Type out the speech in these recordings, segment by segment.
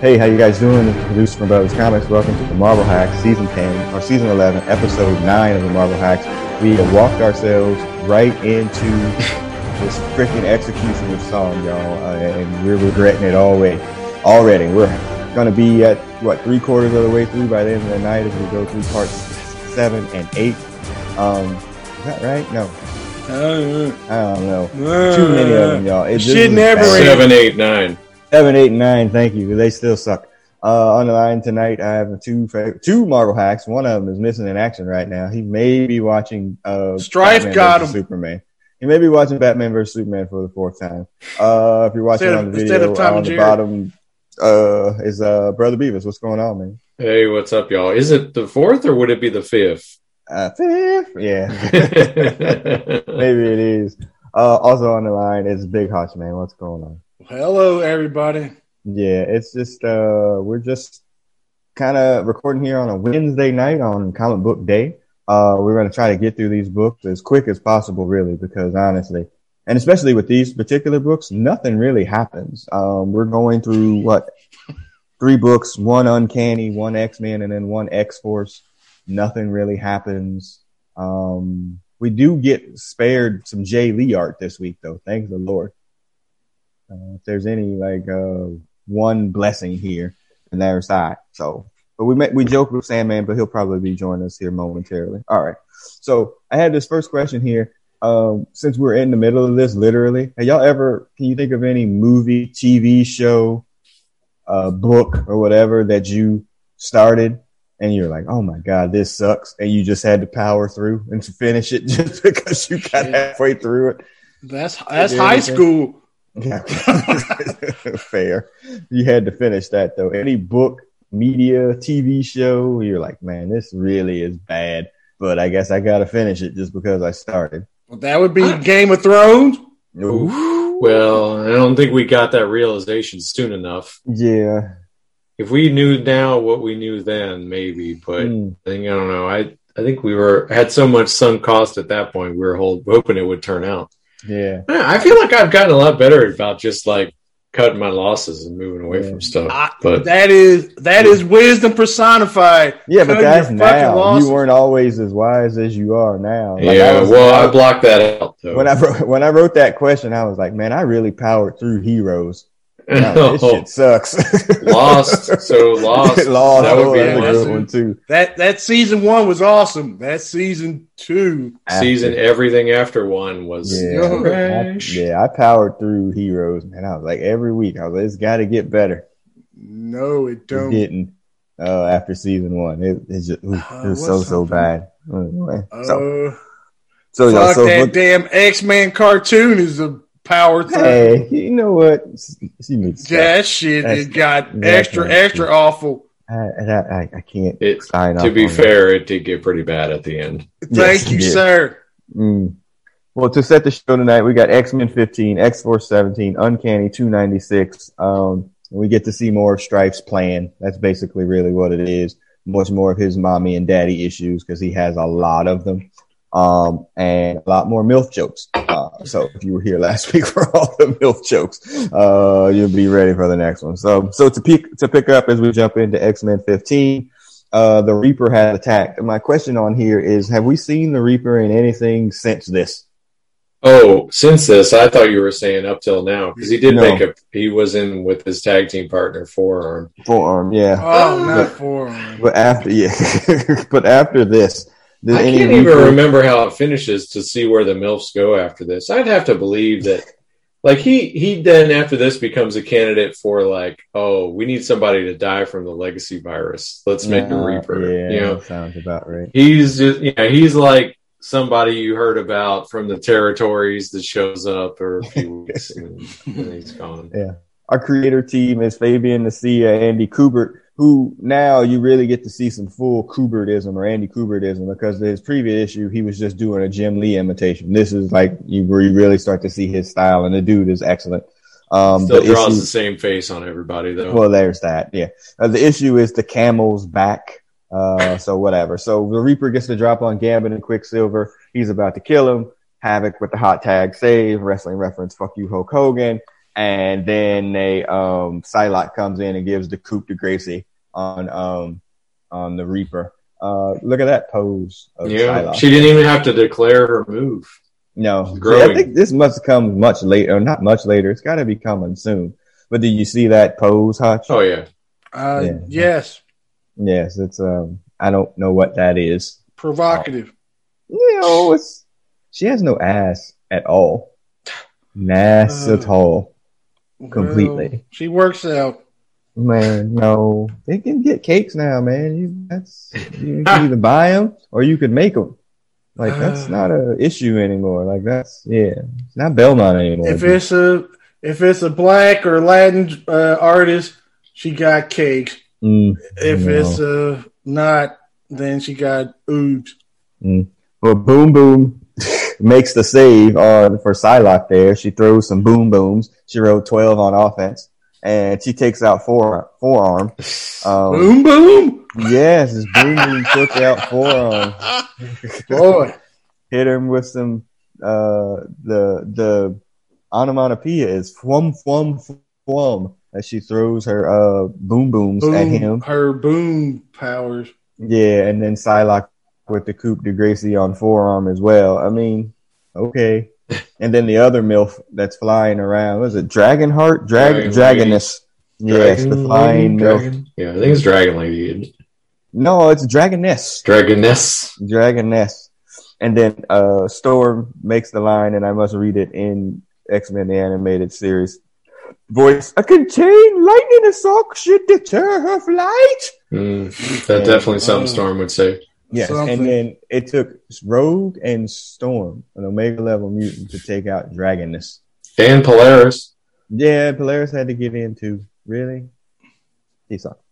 Hey, how you guys doing? This is producer from Brothers Comics. Welcome to the Marvel Hacks Season 10 or Season 11, Episode 9 of the Marvel Hacks. We have walked ourselves right into this freaking execution of song, y'all, uh, and we're regretting it already. Already, we're gonna be at what three quarters of the way through by the end of the night as we go through parts seven and eight. Um, is that right? No, Uh, I don't know. Too many of them, y'all. It, this Shit is never bad. Seven, eight, nine. Seven, eight, and nine. Thank you. They still suck. Uh, on the line tonight, I have two two Marvel hacks. One of them is missing in action right now. He may be watching uh, Strife Batman got him. Superman. He may be watching Batman versus Superman for the fourth time. Uh, if you're watching Instead on the video, of on the Jerry. bottom uh, is uh, Brother Beavis. What's going on, man? Hey, what's up, y'all? Is it the fourth or would it be the fifth? Uh, fifth? Yeah, maybe it is. Uh, also on the line is Big Hutch, man. What's going on? Hello, everybody. Yeah, it's just uh we're just kind of recording here on a Wednesday night on comic book day. Uh we're going to try to get through these books as quick as possible really because honestly, and especially with these particular books, nothing really happens. Um we're going through what three books, one uncanny, one X-Men and then one X-Force. Nothing really happens. Um we do get spared some Jae Lee art this week though. Thank the Lord. Uh, if there's any like uh one blessing here and their side. So, but we met, we joke with Sandman, but he'll probably be joining us here momentarily. All right. So I had this first question here. Um, since we're in the middle of this, literally, have y'all ever, can you think of any movie, TV show, uh, book or whatever that you started and you're like, oh my God, this sucks. And you just had to power through and to finish it just because you got halfway through it. That's that's high school. Yeah. Fair. You had to finish that though. Any book, media, TV show, you're like, man, this really is bad. But I guess I gotta finish it just because I started. Well, that would be Game of Thrones. Ooh. well, I don't think we got that realization soon enough. Yeah. If we knew now what we knew then, maybe. But Mm. I think I don't know. I I think we were had so much sunk cost at that point. We were hold, hoping it would turn out. Yeah. Yeah, I feel like I've gotten a lot better about just like cutting my losses and moving away Yeah. from stuff. I, but that is that is wisdom personified. Yeah, but that's now. losses. You weren't always as wise as you are now. Like, I yeah, was- well, I blocked that out though. when I wrote, when I wrote that question, I was like, man, I really powered through heroes. Wow, this shit sucks. Lost. So lost. Lost. That would be was a good one too. That that season one was awesome. That season two. season everything after one was Yeah, Yo, I, trash. yeah, I powered through heroes, man. I was like every week, I was like, it's got to get better. No, it It don't. didn't. Uh, after season one, it, it just ooh, Uh, it was what's so so bad. Anyway, so Uh, so y'all, fuck so that look, damn X Men cartoon is a power through. hey, you know what? She needs to stop. That shit That's- it got that's extra not extra awful. I, I, I can't It, sign off. to be on that. fair, it did get pretty bad at the end. Thank Yes, you, it sir. Mm. Well, to set the show tonight, we got X Men 15, X Force 17, Uncanny 296. Um, we get to see more of Strife's plan. That's basically really what it is. Much more of his mommy and daddy issues because he has a lot of them. Um, and a lot more MILF jokes. Uh, so if you were here last week for all the MILF jokes, uh, you'll be ready for the next one. So, so to pick, to pick up as we jump into X Men 15, uh, the Reaper has attacked. And my question on here is, have we seen the Reaper in anything since this? Oh, since this, I thought you were saying up till now because he did No. make a. He was in with his tag team partner Forearm. Forearm, yeah. Oh, not forearm. But after, yeah, but after this, I can't even remember how it finishes to see where the milfs go after this. I'd have to believe that, like he he then after this becomes a candidate for like, oh, we need somebody to die from the legacy virus. Let's make a Uh, Reaper. Yeah, You know, sounds about right. he's just yeah, he's like somebody you heard about from the territories that shows up for a few weeks and then he's gone. Yeah, our creator team is Fabian Nicieza, Andy Kubert, who now you really get to see some full Kubertism or Andy Kubertism because his previous issue, he was just doing a Jim Lee imitation. This is like you, where you really start to see his style and the dude is excellent. Um, Still the draws issue- the same face on everybody though. Well, there's that. Yeah. Uh, the issue is the camel's back. Uh, so whatever. So the Reaper gets the drop on Gambit and Quicksilver. He's about to kill him. Havoc with the hot tag save, wrestling reference, fuck you, Hulk Hogan. and then they um Psylocke comes in and gives the coup de Gracie on um on the Reaper. Uh, look at that pose of Yeah, Psylocke. she didn't even have to declare her move. No, See, growing. I think this must come much later, or not much later. It's got to be coming soon. But did you see that pose, Hutch? Oh yeah, Uh, Yeah. Yes, Yes, it's um. I don't know what that is. provocative. You know, it's she has no ass at all. Mass Uh. at all. Well, Completely. she works out. Man, no, they can get cakes now, man. You that's you can either buy them or you could make them. Like that's Uh. not a issue anymore. Like that's yeah, it's not Belmont anymore. If it's a if it's a black or Latin uh, artist, she got cakes. Mm, If No. it's uh, not, then she got oops. well, Boom Boom makes the save on for Psylocke. There, she throws some boom booms. She rolled twelve on offense, and she takes out four forearm. Um, boom boom. Yes, this Boom Boom took out forearm. Boy, hit him with some uh the the onomatopoeia is flum flum flum as she throws her uh boom booms at him. her boom powers. Yeah, and then Psylocke with the coup de Gracie on forearm as well. I mean, okay. And then the other MILF that's flying around, was it Dragonheart? Drag Dragon Dragoness. Yes, the flying MILF. dragon. Yeah, I think it's Dragon Lady. No, it's Dragoness. Dragoness. Dragoness. And then uh Storm makes the line, and I must read it in X Men the animated series. Voice: A contained lightning assault should deter her flight. Mm, that definitely something Storm would say. Yes, Something. and then it took Rogue and Storm, an Omega level mutant, to take out Dragoness. And Polaris. Yeah, Polaris had to get in too. Really? He sucked.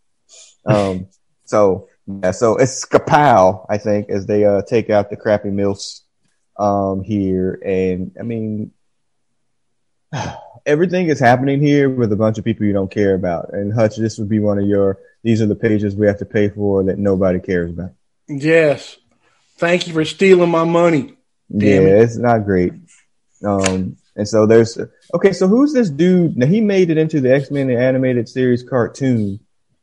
Um, so yeah, so it's Skapow, I think, as they uh take out the crappy milfs um here, and I mean, everything is happening here with a bunch of people you don't care about. And Hutch, this would be one of your. These are the pages we have to pay for that nobody cares about. Yes. Thank you for stealing my money. yeah, Damn it. it's not great. Um, and so there's okay. So who's this dude? Now he made it into the X Men animated series cartoon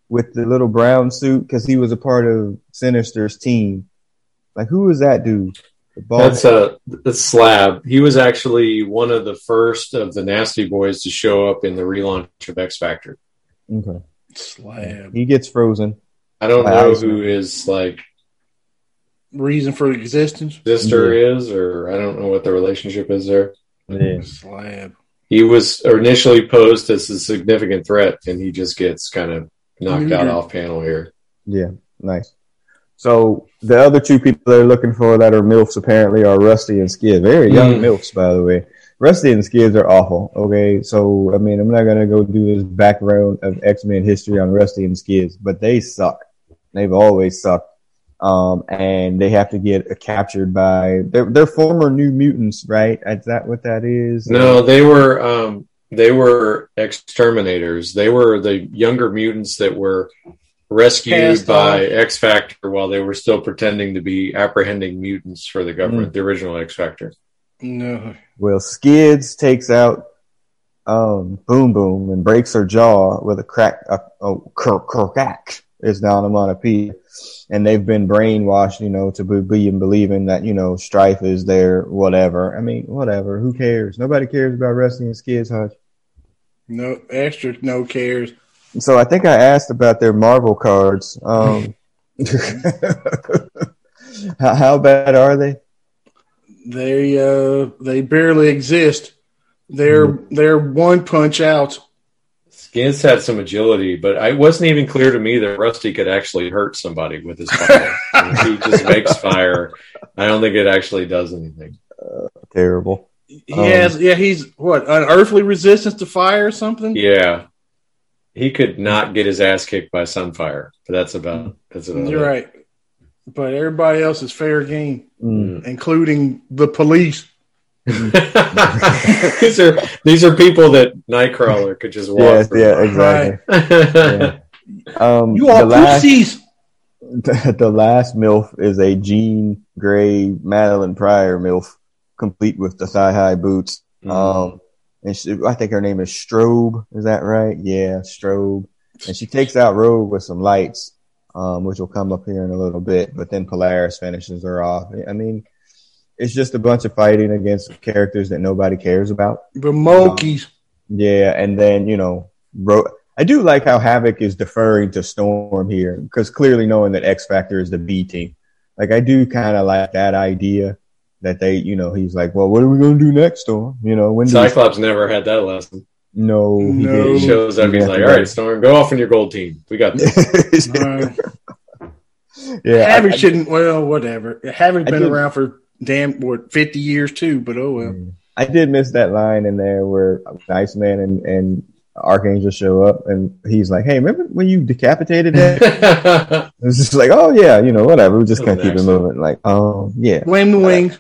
with the little brown suit because he was a part of Sinister's team. Like who is that dude? The bald- That's uh that's Slab. He was actually one of the first of the Nasty Boys to show up in the relaunch of X Factor. okay. Slab. He gets frozen. I don't By know who is like Reason for existence. sister is, or I don't know what the relationship is there. Yeah. Slab. He was initially posed as a significant threat, and he just gets kind of knocked out off panel here. Yeah, nice. So the other two people they're looking for that are MILFs apparently are Rusty and Skid. Very young Mm. MILFs, by the way. Rusty and Skids are awful. Okay, so I mean, I'm not gonna go do this background of X Men history on Rusty and Skids, but they suck. They've always sucked. Um, and they have to get captured by they're, they're former New Mutants, right? Is that what that is? No, they were um, they were exterminators. They were the younger mutants that were rescued Cast by off. X Factor while they were still pretending to be apprehending mutants for the government. The original X Factor. No. Well, Skids takes out um, Boom Boom and breaks her jaw with a crack, a, a cr- crack is the onomatopoeia. And they've been brainwashed, you know, to be, be believing that, you know, strife is there, whatever. I mean, whatever. Who cares? Nobody cares about wrestling and Skids, Hutch. No extra no cares. So I think I asked about their Marvel cards. Um, how, how bad are they? They uh they barely exist. They're Mm-hmm. they're one punch out. Skids had some agility, but it wasn't even clear to me that Rusty could actually hurt somebody with his fire. He just makes fire. I don't think it actually does anything. Terrible. He Um, has yeah, he's what, unearthly resistance to fire or something? Yeah, he could not get his ass kicked by Sunfire, but that's about that's about You're it. right. But everybody else is fair game, Mm. including the police. These are these are people that Nightcrawler could just walk Yes, through. yeah, exactly. Yeah. Um, You are the last, pussies. the last MILF is a Jean Grey Madelyne Pryor MILF, complete with the thigh high boots. Mm. Um, and she, I think her name is Strobe. Is that right? Yeah, Strobe. And she takes out Rogue with some lights, um, which will come up here in a little bit. But then Polaris finishes her off. I mean, it's just a bunch of fighting against characters that nobody cares about. The monkeys. Um, yeah, and then you know, Ro- I do like how Havoc is deferring to Storm here because clearly knowing that X Factor is the B team. Like I do kind of like that idea that they, you know, he's like, well, what are we going to do next, Storm? You know, when do we- Cyclops never had that lesson. No, he No. didn't. He shows up. He's like, "All right, Storm, go off on your gold team. We got this." Yeah, Havoc I- I- shouldn't. Well, whatever. Havoc I been around for damn what fifty years too. But oh well. I did miss that line in there where Iceman and, and Archangel show up, and he's like, "Hey, remember when you decapitated that?" It's just like, "Oh yeah, you know, whatever." We just That kind of keep it moving. Like, "Oh yeah." Blame the wings.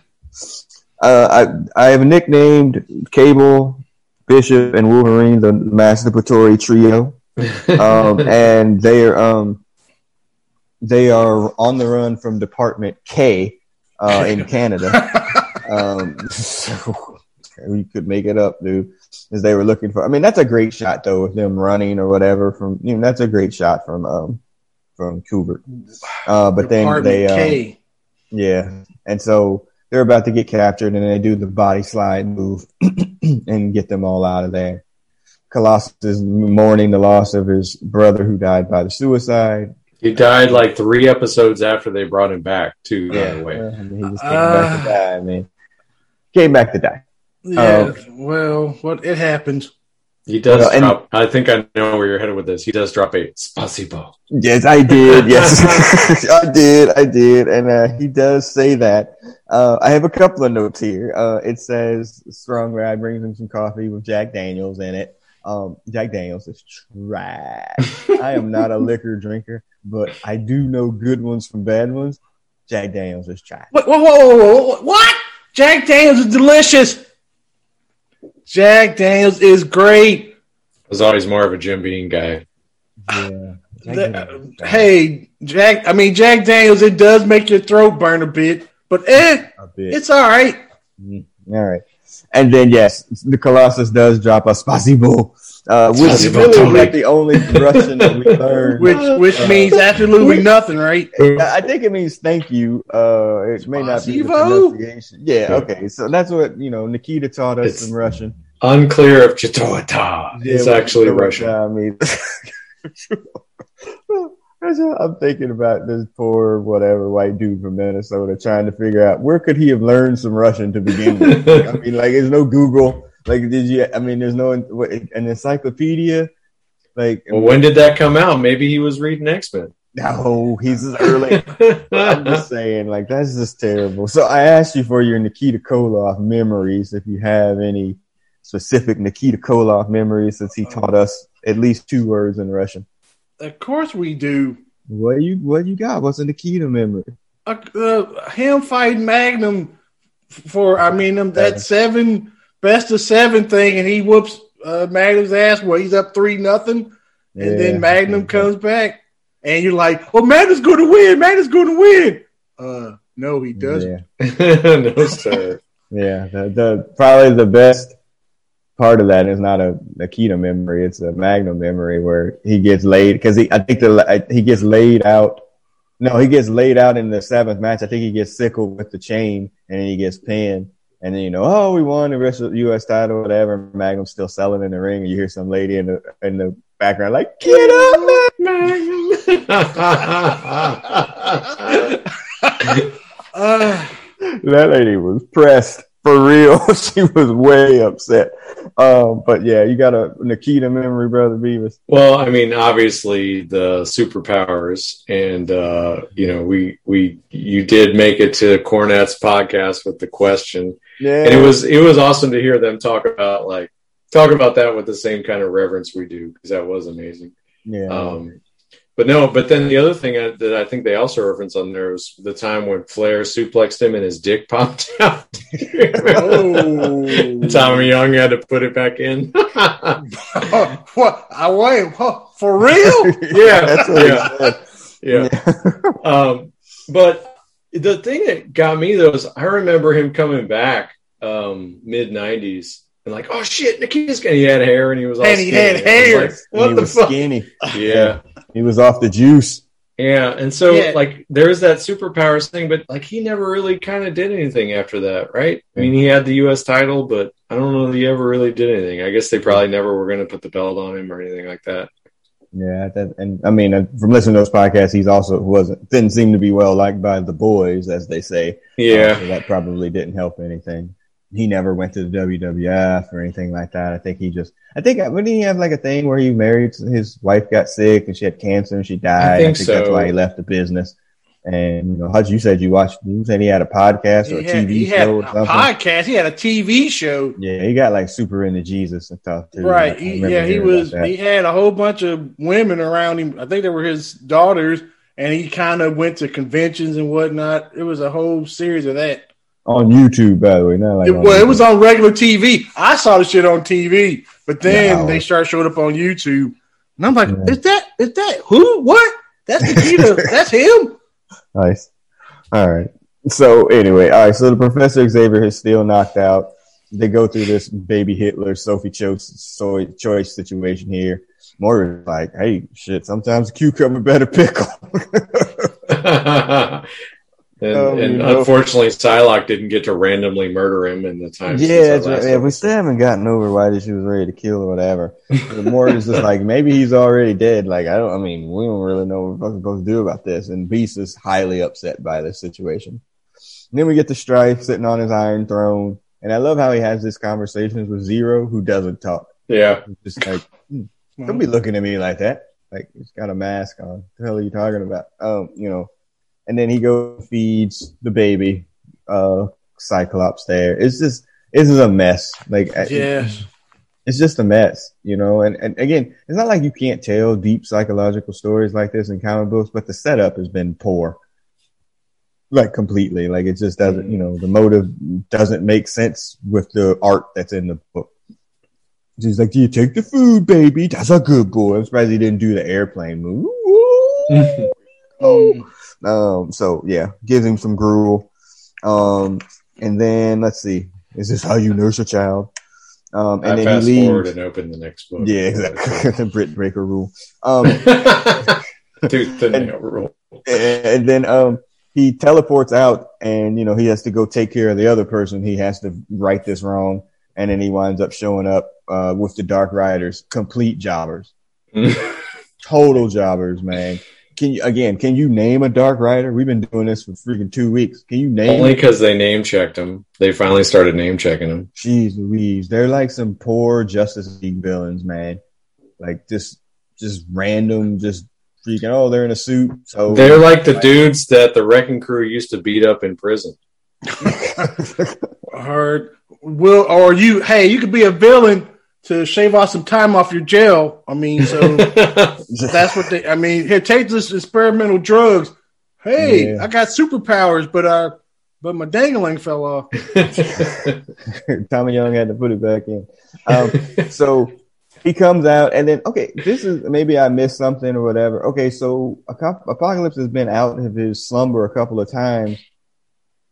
Uh, I I have nicknamed Cable, Bishop, and Wolverine the masturbatory trio, um, and they are um they are on the run from Department K uh, in Canada. um, so we could make it up, dude. As they were looking for, I mean, that's a great shot though, with them running or whatever. From you know, that's a great shot from um from Kubert. Uh, but then they um, yeah, and so they're about to get captured, and they do the body slide move and get them all out of there. Colossus is mourning the loss of his brother who died by the suicide. He died like three episodes after they brought him back. Too, by the way. Uh, he just came back to Uh, die. I mean, came back to die. Yeah. well, what it happens. He does Well, and- I think I know where you're headed with this. He does drop a spasibo. Yes, I did. Yes, I did. I did. And uh, he does say that. Uh, I have a couple of notes here. Uh, it says Strong Ride brings him some coffee with Jack Daniels in it. Um, Jack Daniels is trash. I am not a liquor drinker, but I do know good ones from bad ones. Jack Daniels is trash. What? Whoa, whoa, whoa, whoa, what? Jack Daniels is delicious. Jack Daniels is great. I was always more of a Jim Beam guy. Yeah. Jack The- Daniels is trash. hey, Jack. I mean, Jack Daniels. It does make your throat burn a bit, but eh, A bit. it's all right. Mm, All right. And then yes, the Colossus does drop a spasibo, uh, which is Spasibo, really Tony. like the only Russian that we learned. Which which Uh, means absolutely nothing, right? I think it means thank you. Uh, it may not be the pronunciation. Yeah, okay. So that's what you know. Nikita taught us It's- in Russian. Unclear if Chitoata is actually Russian. I mean, That's what I'm thinking about this poor whatever white dude from Minnesota trying to figure out where could he have learned some Russian to begin with. I mean, like, there's no Google. Like, did you? I mean, there's no what, an encyclopedia. Like, Well, when did that come out? Maybe he was reading X Men. no, he's early. I'm just saying, like that's just terrible. So I asked you for your Nikita Koloff memories, if you have any specific Nikita Koloff memories, since he taught us at least two words in Russian. Of course we do. What you what you got? What's a Nikita memory? Uh, uh, him fighting Magnum for I mean um, that seven best of seven thing, and he whoops uh, Magnum's ass. Well, he's up three nothing, and Yeah. then Magnum comes back, and you're like, "Oh, Magnum's going to win! Magnum's going to win!" Uh, no, he doesn't. Yeah, no, sir. yeah. The, the probably the best part of that is not a Nikita memory; it's a Magnum memory where he gets laid because he I think the he gets laid out. No, he gets laid out in the seventh match. I think he gets sickled with the chain and then he gets pinned. And then you know, oh, we won the rest of the U.S. title, whatever. Magnum's still selling in the ring. And you hear some lady in the in the background like, "Get up, Uh, that lady was pressed for real. she was way upset. Um, but yeah, you got a Nikita memory, brother Beavis. well, I mean, obviously the superpowers, and uh, you know, we we you did make it to Cornette's podcast with the question, Yeah, and it was it was awesome to hear them talk about like talk about that with the same kind of reverence we do because that was amazing. yeah. Um, but no, but then the other thing I, that I think they also reference on there was the time when Flair suplexed him and his dick popped out. oh, Tommy Young had to put it back in. what? I wait huh, for real? yeah, that's what yeah, said. yeah. Um, but the thing that got me though is I remember him coming back um, mid '90s and like, oh shit, Nikita's gonna. He had hair and he was all And he skinny. had hair. like, What he the was fuck? skinny. yeah. He was off the juice. Yeah, and so Yeah. like there's that superpowers thing, but like he never really kind of did anything after that, right? I mean, he had the U.S. title, but I don't know that he ever really did anything. I guess they probably never were going to put the belt on him or anything like that. Yeah, that, and I mean, uh, from listening to those podcasts, he's also wasn't didn't seem to be well liked by the boys, as they say. Yeah, Uh, so that probably didn't help anything. He never went to the WWF or anything like that. I think he just, I think, when he have like a thing where he married, his wife got sick and she had cancer and she died. I think that's so. why he left the business. And, you know, Hutch, you said you watched, you said he had a podcast or a He had, TV he had show or something. podcast. He had a TV show. yeah, he got like super into Jesus and stuff too. Right. I He, yeah, he was. He had a whole bunch of women around him. I think they were his daughters, and he kind of went to conventions and whatnot. It was a whole series of that. On YouTube, by the way. Not like It, on well, it was on regular TV. I saw the shit on TV, but then No. they started showing up on YouTube, and I'm like, Yeah. "Is that? Is that who? What? That's Nikita. That's him." Nice. All right. So anyway, all right. So the Professor Xavier is still knocked out. They go through this baby Hitler, Sophie Choice, soy, choice situation here. Morgan's like, hey, shit, sometimes cucumber better pickle. and, Oh, and unfortunately, Psylocke didn't get to randomly murder him in the time. yeah, right. yeah, we still haven't gotten over why she was ready to kill or whatever. But Morgan's just like, maybe he's already dead. Like, I don't, I mean, we don't really know what we're supposed to do about this. And Beast is highly upset by this situation. And then we get the Strife sitting on his Iron Throne. And I love how he has these conversations with Zero, who doesn't talk. Yeah, He's just like, hmm, don't be looking at me like that. Like, he's got a mask on. What the hell are you talking about? Um, you know, and then he goes feeds the baby, uh, Cyclops there. It's just, this is a mess. Like, Yes. it's just a mess, you know. And, and again, it's not like you can't tell deep psychological stories like this in comic books, but the setup has been poor, like completely. Like it just doesn't, you know, the motive doesn't make sense with the art that's in the book. She's like, "Do you take the food, baby? That's a good boy." I'm surprised he didn't do the airplane move. oh, um. So yeah, gives him some gruel. Um, and then let's see, is this how you nurse a child? Um, and I then fast he forward leaves. and open the next book. Yeah, exactly. the Brit breaker rule. Um, Tooth and And- nail rule. and then um, he teleports out, and you know he has to go take care of the other person. He has to right this wrong, and then he winds up showing up uh, with the Dark Riders, complete jobbers, total jobbers, man. Can you again? Can you name a Dark Rider? We've been doing this for freaking two weeks. Can you name? Only because they name checked him. They finally started name checking him. Jeez Louise, they're like some poor Justice League villains, man. Like just, just random, just freaking. Oh, they're in a suit, so They're like the dudes that the Wrecking Crew used to beat up in prison. Heard. Will or you? Hey, you could be a villain to shave off some time off your jail. I mean, so that's what they. I mean, here, take this experimental drugs. Hey, Yeah. I got superpowers, but uh, but my dangling fell off. Tommy Young had to put it back in. Um, so he comes out, and then okay, this is maybe I missed something or whatever. Okay, so Apocalypse has been out of his slumber a couple of times,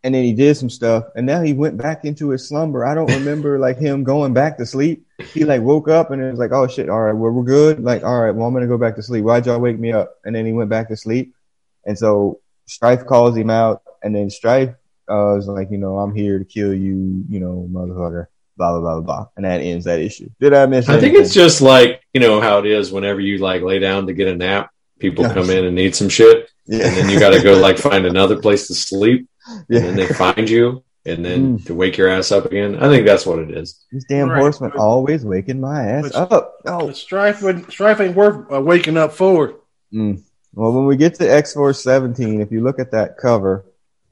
and then he did some stuff, and now he went back into his slumber. I don't remember like him going back to sleep. He like woke up and it was like, oh shit, all right, well we're good. Like, all right, well I'm gonna go back to sleep. Why'd y'all wake me up? And then he went back to sleep, and so Strife calls him out, and then Strife uh, is like, you know, I'm here to kill you, you know, motherfucker blah blah blah blah blah, and that ends that issue. Did I miss? I think it's just like you know how it is whenever you like lay down to get a nap. People come in and need some shit, yeah, and then you got to go like find another place to sleep, and then they find you, and then Mm. to wake your ass up again. I think that's what it is. These damn Right. horsemen always waking my ass But- up. Oh, But Strife, would, Strife ain't worth uh, waking up for. Mm. Well, when we get to X Force 17, if you look at that cover,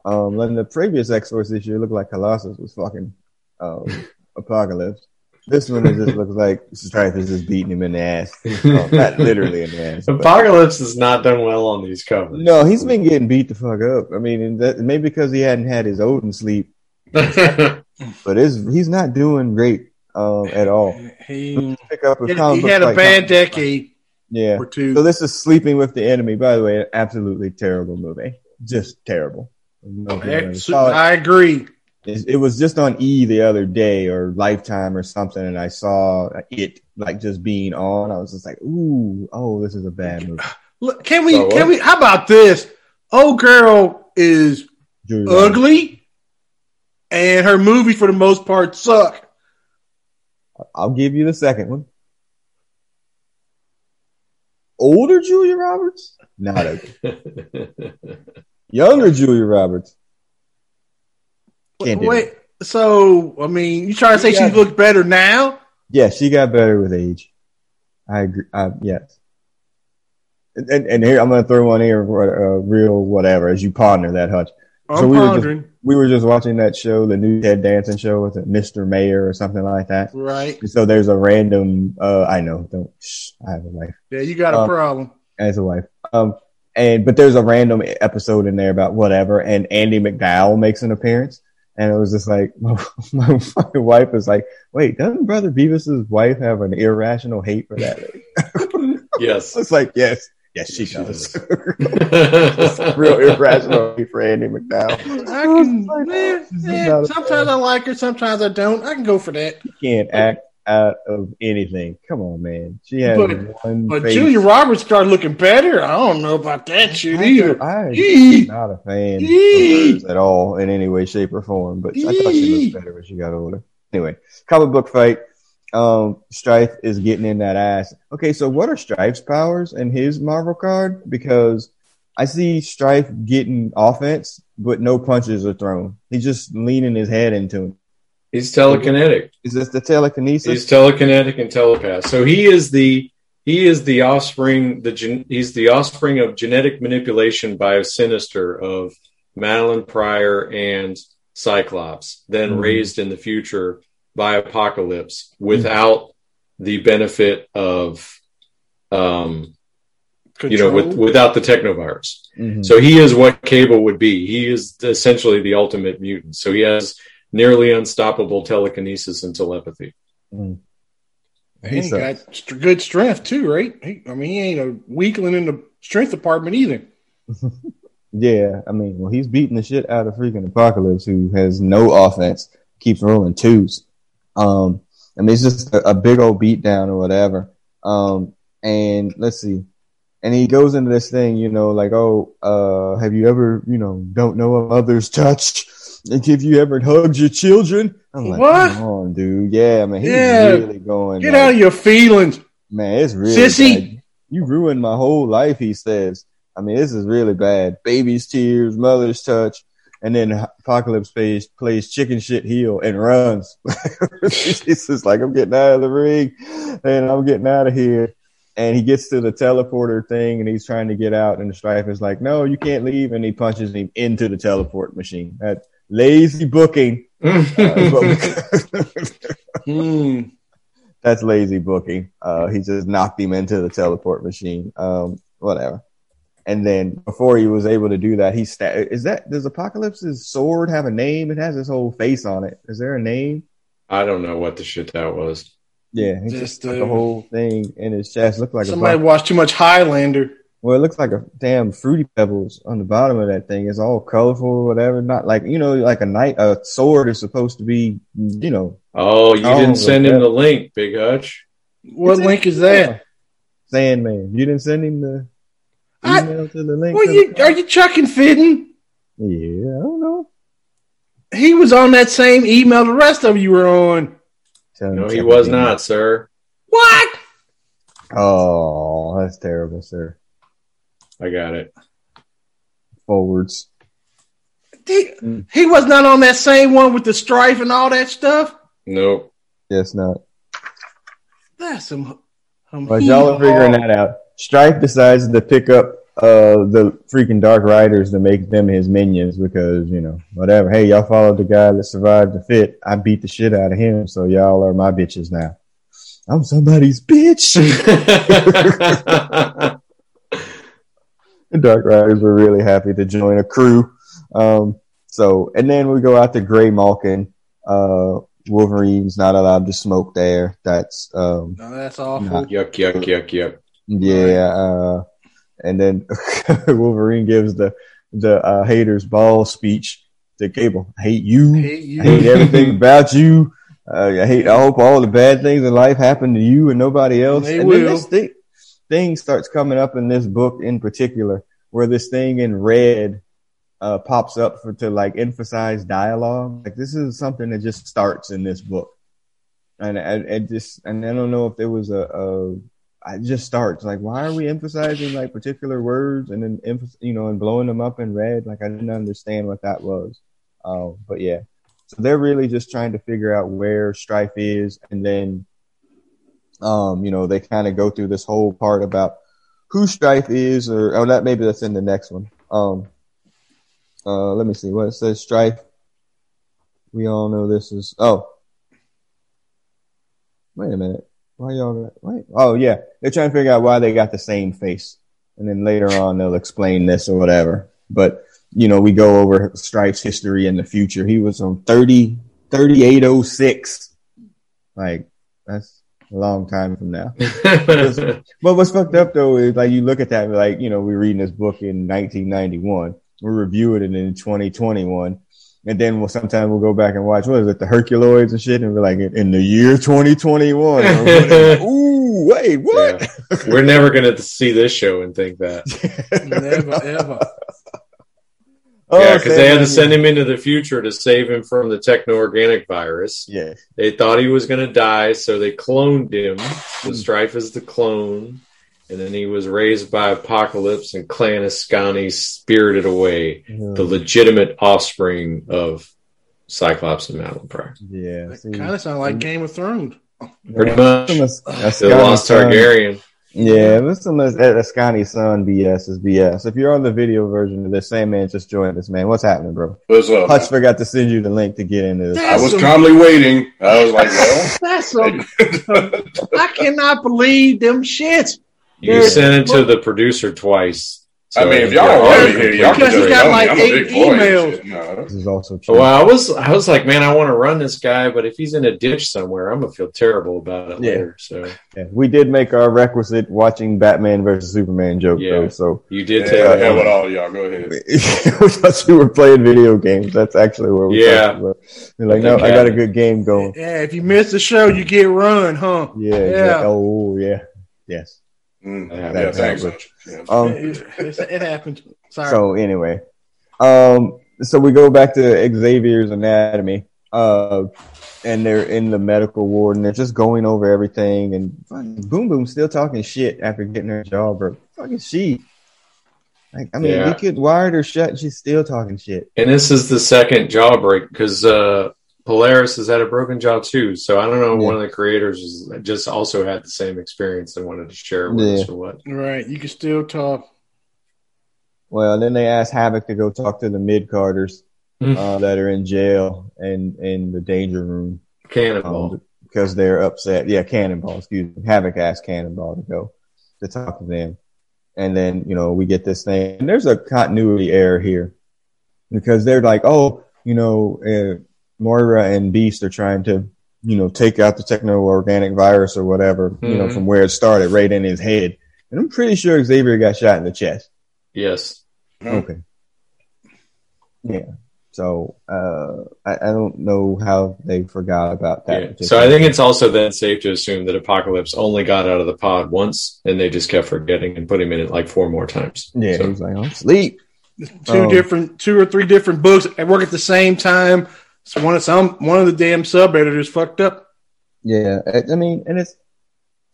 um, then the previous X Force issue it looked like Colossus was fucking um, Apocalypse. This one it just looks like Strife is just beating him in the ass. Oh, not literally in the ass. but- Apocalypse has not done well on these covers. No, he's been getting beat the fuck up. I mean, that, maybe because he hadn't had his Odin sleep, but it's, he's not doing great um, at all. He, Pick up with he, comic books had a like bad comic decade Yeah. or two. So this is Sleeping with the Enemy. By the way, an absolutely terrible movie. Just terrible. No, Yeah, I so- saw it. I agree. it, it was just on E the other day or Lifetime or something, and I saw it like just being on. I was just like, ooh, oh, this is a bad movie. Look, Can we? So can we? How about this? Old girl is Julia Roberts. ugly, and her movies for the most part suck. I'll give you the second one. Older Julia Roberts, not ugly. Younger Julia Roberts. Can't do Wait, so I mean, you trying to say Yeah. she looks better now? Yeah, she got better with age. I agree. Uh, yes. And, and, and here I'm going to throw one here, uh, real whatever, as you ponder that hutch. I'm So we were just- We were just watching that show, the new Ted Danson show with Mr. Mayor or something like that. right? So there's a random, uh, I know, don't, shh, I have a wife. Yeah, you got a Um, problem. as a wife. Um, and but there's a random episode in there about whatever, and Andie MacDowell makes an appearance, and it was just like my, my, my wife was like, "Wait, doesn't Brother Beavis's wife have an irrational hate for that?" yes. it's like, yes, yes, she She does. does. Real irrational hate for Andie MacDowell. I can. Like, eh, eh, sometimes I like her, sometimes I don't. I can go for that. She can't act out of anything. Come on, man. She has But- one. But face. Julia Roberts started looking better. I don't know about that shit either. I, Yee. I'm not a fan Yee. of hers at all in any way, shape, or form. But I thought she Yee. looked better when she got older. Anyway, comic book fight. Um, Strife is getting in that ass. Okay, so what are Strife's powers in his Marvel card? Because I see Strife getting offense, but no punches are thrown. He's just leaning his head into him. He's telekinetic. Is this the telekinesis? He's telekinetic and telepath. So he is the he is the offspring. The gen, he's the offspring of genetic manipulation by a sinister of Madelyne Pryor and Cyclops, then Mhm. raised in the future by Apocalypse without the benefit of, um, you know, with, without the technovirus. Mhm. So he is what Cable would be. He is essentially the ultimate mutant. So he has nearly unstoppable telekinesis and telepathy. Mhm. And he He got st- good strength too, right? He, I mean, he ain't a weakling in the strength department either. Yeah, I mean, well, he's beating the shit out of freaking Apocalypse, who has no offense, keeps rolling twos. Um, I mean, it's just a, a big old beatdown or whatever. Um, and let's see. And he goes into this thing, you know, like, oh, uh, have you ever, you know, don't know a mother's touch? Like, have you ever hugged your children? I'm like, What? come on, dude. Yeah, I mean, he's Yeah. really going. Get like, out of your feelings. Man, it's really Sissy. bad. You ruined my whole life, he says. I mean, this is really bad. Baby's tears, mother's touch, and then Apocalypse plays, plays chicken shit heel and runs. He's just like, I'm getting out of the ring and I'm getting out of here. And he gets to the teleporter thing and he's trying to get out and the strife is like, no, you can't leave. And he punches him into the teleport machine. That lazy booking. Uh, Hmm. that's lazy booking. Uh, he just knocked him into the teleport machine. Um, whatever. And then before he was able to do that, he sta- is that does Apocalypse's sword have a name? It has his whole face on it. Is there a name? I don't know what the shit that was. Yeah, he Just, just, uh, the whole thing in his chest. Looked like Somebody a bo- watched too much Highlander. well, it looks like a damn fruity pebbles on the bottom of that thing. It's all colorful or whatever. Not like you know, like a knight. A sword is supposed to be, you know, Oh, you Oh, didn't send him okay. the link, Big Hutch. What It's link is that? Sandman. You didn't send him the I- to the link. Well, you, the- are you chucking fitting? yeah, I don't know. He was on that same email the rest of you were on. Tell No, he was it in. not, sir. What? Oh, that's terrible, sir. I got it. Forwards. He, Mm. he was not on that same one with the strife and all that stuff. Nope. Yes, not. That's some. some But y'all are figuring that out. Strife decides to pick up uh the freaking Dark Riders to make them his minions because you know whatever. Hey, y'all followed the guy that survived the fit. I beat the shit out of him, so y'all are my bitches now. I'm somebody's bitch. the Dark Riders were really happy to join a crew. Um, so, and then we go out to Graymalkin. Uh, Wolverine's not allowed to smoke there. That's, um, No, that's awful. Nah. yuck, yuck, yuck, yuck. Yeah. Uh, and then Wolverine gives the, the, uh, haters ball speech to Cable. I hate you. I hate you. I hate everything about you. Uh, I hate. I hope all the bad things in life happen to you and nobody else. They and will. then this thing, thing starts coming up in this book in particular, where this thing in red uh, pops up for to like emphasize dialogue. Like this is something that just starts in this book, and I, I just and I don't know if there was a, it just starts like why are we emphasizing like particular words and then emph- you know and blowing them up in red? Like i didn't understand what that was. Um but yeah. So they're really just trying to figure out where strife is and then um you know they kind of go through this whole part about who strife is or oh that maybe that's in the next one. Um uh let me see. What it says strife. We all know this is oh. Wait a minute why y'all wait oh yeah. They're trying to figure out why they got the same face. And then later on they'll explain this or whatever. But you know we go over strife's history in the future. He was on 30 3806 like that's a long time from now. But what's fucked up though is like you look at that like you know we're reading this book in 1991 we're reviewing it in 2021 and then we'll sometime we'll go back and watch what is it the herculoids and shit and we're like in, in the year 2021 or ooh wait what Yeah. We're never going to see this show and think that. Never ever. Oh, yeah, because they had to send him into the future to save him from the techno organic virus. yeah They thought he was going to die, so they cloned him. So hmm. Strife is the clone. And then he was raised by Apocalypse, and Clan Askani spirited away the legitimate offspring of Cyclops and Madelyne Pryor. yeah That kind of sounds like mm. Game of Thrones. Pretty much. Some The Lost son- Targaryen. Yeah, but some of Askani's son BS is BS. If you're on the video version of this, Sandman just joined us, man. What's happening, bro? What's up? Hutch forgot to send you the link to get into this. I was calmly waiting. I was like, well, That's some, I cannot believe them shit. You There- sent it to the producer twice. I mean, if y'all don't yeah, want me here, y'all can just got tell me. like I'm a eight big boy. emails. No. This is also true. Well, I was, I was like, man, I want to run this guy, but if he's in a ditch somewhere, I'm gonna feel terrible about it Yeah. later. So Yeah, we did make our requisite watching Batman versus Superman joke Yeah. though, so you did Yeah, take the it. hell with all y'all. Go ahead. we thought you were playing video games. That's actually where we Yeah. talked about. You're like, no, I got a good game going. Yeah, if you miss the show, you get run, huh? Yeah, Yeah. yeah. Oh, yeah. Yes. Mm. Yeah, Yeah, thanks. Yeah. Um, it, it, it happened. Sorry. So anyway, um, so we go back to Xavier's anatomy, uh, and they're in the medical ward and they're just going over everything. And Boom Boom still talking shit after getting her jaw broke. Fucking she. Like, I mean, Yeah. we could wired her shut. And she's still talking shit. And this is the second jaw break because uh, Polaris has had a broken jaw too. So I don't know. if One of the creators was, just also had the same experience and wanted to share it with Yeah. us or what. right, you can still talk. Well, then they asked Havoc to go talk to the mid Carters Hmm. uh, that are in jail and in the danger room. Cannonball. um, because they're upset. Yeah, Cannonball, excuse me. Havoc asked Cannonball to go to talk to them. And then, you know, we get this thing. And there's a continuity error here because they're like, oh, you know, uh, Moira and Beast are trying to, you know, take out the techno organic virus or whatever, you know, Mhm. from where it started, right in his head. And I'm pretty sure Xavier got shot in the chest. yes. Okay. Yeah. So uh, I, I don't know how they forgot about that. Yeah. So I think it's also then safe to assume that Apocalypse only got out of the pod once and they just kept forgetting and put him in it like four more times. yeah, So- he was like, "I'm sleep." Two Oh. different, two or three different books at work at the same time. So one of some one of the damn sub editors fucked up. Yeah, I, mean, and it's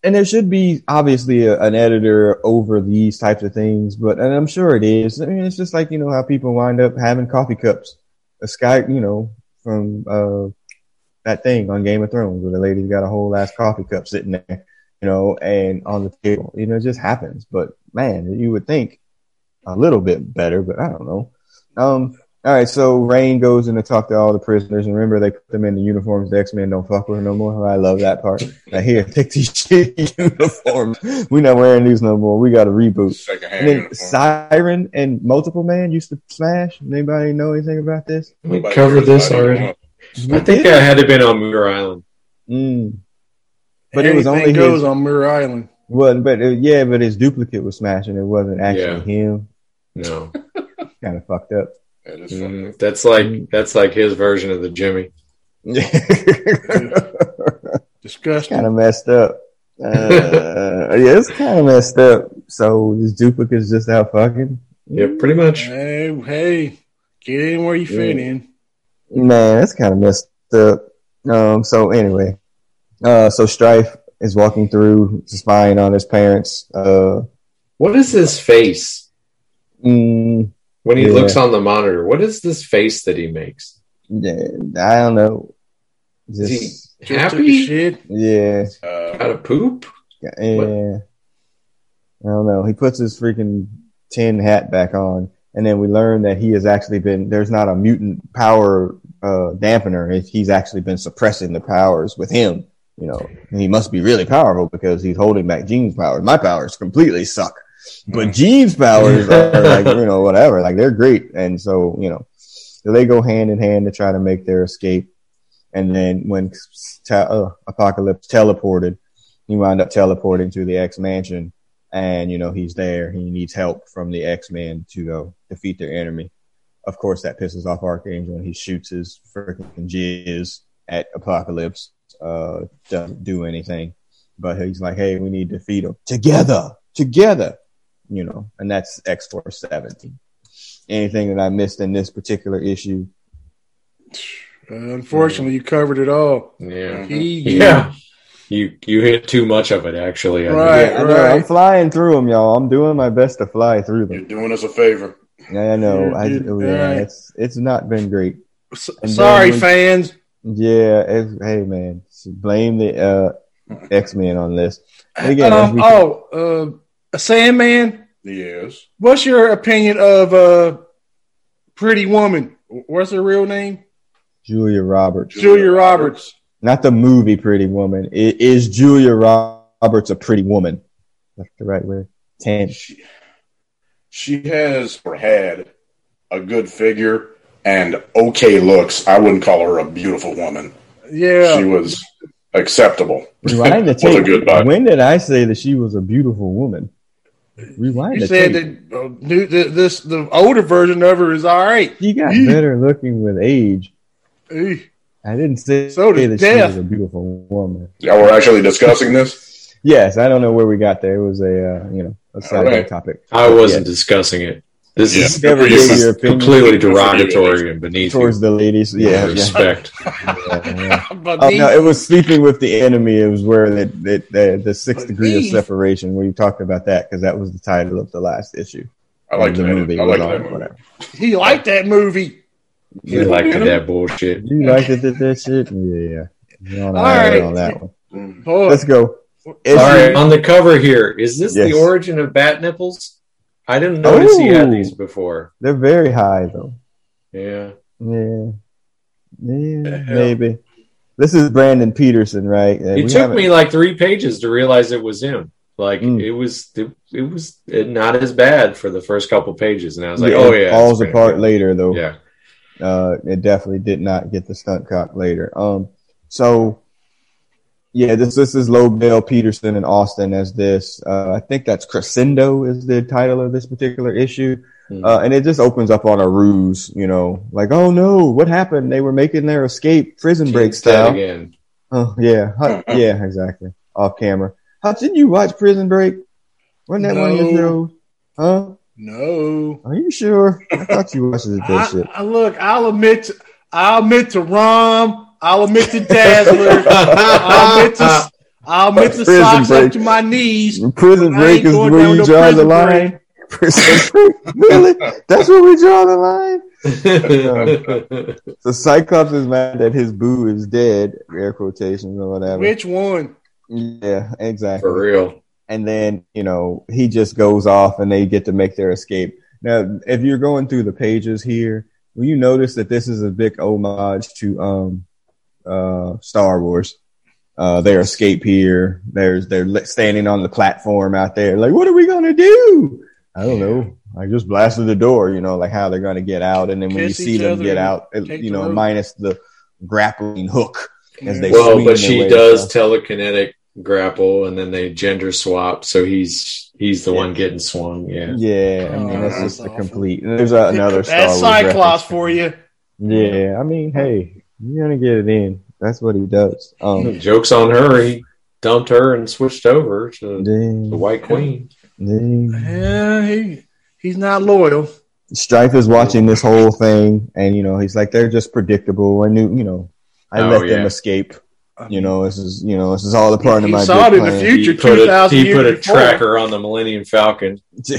and there should be obviously a, an editor over these types of things, but and I'm sure it is. I mean, it's just like you know how people wind up having coffee cups. A sky, you know, from uh that thing on Game of Thrones where the lady's got a whole ass coffee cup sitting there, you know, and on the table. You know, it just happens. But man, you would think a little bit better, but I don't know. Um, all right, so Rain goes in to talk to all the prisoners, and remember they put them in the uniforms. The X Men don't fuck with her no more. I love that part. Now here, take these shitty uniforms. We're not wearing these no more. We got a reboot. Second And then. Siren and Multiple Man used to smash. Anybody know anything about this? We Nobody covered this already. I think I had to been on Muir Island. Mm. But it was only goes his. on Muir Island. Well, but uh, yeah, but his duplicate was smashing. It wasn't actually him. No. Kind of fucked up. That is funny. Mm, that's like that's like his version of the Jimmy. Disgusting. kind of messed up. Uh, yeah, it's kind of messed up. So this duplicate's just out fucking. Yeah, pretty much. Hey, hey, get in where you fit Yeah. in. Man, that's kind of messed up. Um. So anyway, uh, so Strife is walking through, spying on his parents. Uh, What is his face mm, when he Yeah. looks on the monitor? What is this face that he makes? yeah, I don't know. Is he Just Just took a happy? shit. yeah, Uh, Out of poop? yeah. I don't know. He puts his freaking tin hat back on, and then we learn that he has actually been. There's not a mutant power uh, dampener. He's actually been suppressing the powers with him. You know, and he must be really powerful because he's holding back Jean's powers. My powers completely suck, but Jean's powers are like you know whatever. Like they're great, and so you know, they go hand in hand to try to make their escape. And then when te- uh, Apocalypse teleported, he wound up teleporting to the X Mansion, and you know he's there. He needs help from the X Men to go defeat their enemy. Of course, that pisses off Archangel, and he shoots his freaking jizz at Apocalypse. Uh, doesn't do anything, but he's like, "Hey, we need to defeat him together, together." You know, and that's X Force seventeen. Anything that I missed in this particular issue? Uh, unfortunately, you covered it all. Yeah. He, Yeah. You you hit too much of it actually. I think. Right. Yeah, I know. I'm flying through them, y'all. I'm doing my best to fly through them. you're doing us a favor. Yeah, I know. I, Yeah, oh, yeah. yeah, it's it's not been great. S- And sorry, then when- fans. Yeah, it's, hey man, blame the uh, X Men on this. And again, Um, we- oh, uh, a Sandman. Yes. What's your opinion of uh, Pretty Woman? What's her real name? Julia Roberts, Julia Roberts. not the movie Pretty Woman. It is Julia Roberts a pretty woman? That's the right way. Ten. She, she has or had a good figure and okay looks. I wouldn't call her a beautiful woman. Yeah. She was acceptable. Rewind the With a tape. good body. When did I say that she was a beautiful woman? Rewind you said tape. that uh, new, th- this the older version of her is all right. She got Eek. better looking with age. Eek. I didn't say, So did that she was a beautiful woman. Yeah, we're actually discussing this. Yes, I don't know where we got there. It was a uh, you know a side right. topic. I wasn't Yeah. discussing it. This Yeah. is Never Good for your this is opinion completely Good for you, derogatory and beneath towards you. the ladies. Yeah, yeah. respect. yeah, yeah. But Oh, no, it was sleeping with the enemy. It was where the the, the, the sixth But degree of separation. Where you talked about that because that was the title of the last issue. I like the that. movie. I like Whatever, that movie. whatever. he liked that movie. You like that bullshit. You liked it, did that shit? Yeah, You're on, All island right. on that one. Let's go. All Issue- right, on the cover here, is this the origin of bat nipples? I didn't notice he had these before. They're very high though. Yeah. Yeah, yeah, maybe. This is Brandon Peterson, right? It took haven't- me like three pages to realize it was him. Like Mm. it was, it, it was not as bad for the first couple pages, and I was like, Yeah, "Oh yeah." falls apart later though. Yeah, Uh, it definitely did not get the stunt cock later. Um, so yeah, this this is Lobdell Peterson and Austin as this. Uh, I think that's Crescendo is the title of this particular issue. Mhm. Uh, and it just opens up on a ruse, you know, like, oh no, what happened? They were making their escape prison break style. again. Oh yeah, Huh, yeah, exactly. Off camera. How didn't you watch Prison Break? Wasn't that one of your shows? Huh? no. Are you sure? I thought you watched that I, shit. I- look, I'll admit, to, I'll admit to Rom. I'll admit to Dazzler. I'll admit to, I'll admit to Prison socks Break. up to my knees. Prison I Break is where you no draw the line. Prison Break, really? That's where we draw the line. The Cyclops is mad that his boo is dead, air quotations or whatever. Which one? Yeah, exactly. For real. and then you know he just goes off and they get to make their escape now if you're going through the pages here will you notice that this is a big homage to um uh star wars uh their escape here there's they're standing on the platform out there like what are we gonna do i don't know i just blasted the door you know like how they're gonna get out and then when Kiss you see them get out it- you know rope. minus the grappling hook as they well, swing but she does across. telekinetic grapple, and then they gender swap, so he's he's the one getting swung. Yeah, Yeah, I mean Oh, that's that's just a awful. complete. There's a, another Star That's Wars Cyclops reference. for you. Yeah, I mean, hey, you're gonna get it in. That's what he does. Um, jokes on her. He dumped her and switched over to dang, the White Queen. dang. Yeah, he, he's not loyal. Strife is watching this whole thing, and you know he's like, they're just predictable. I knew, you know, I Oh, let them escape. You know, this is, you know, this is all a part of He my. saw big it in the future. He put a, he years put a tracker on the Millennium Falcon.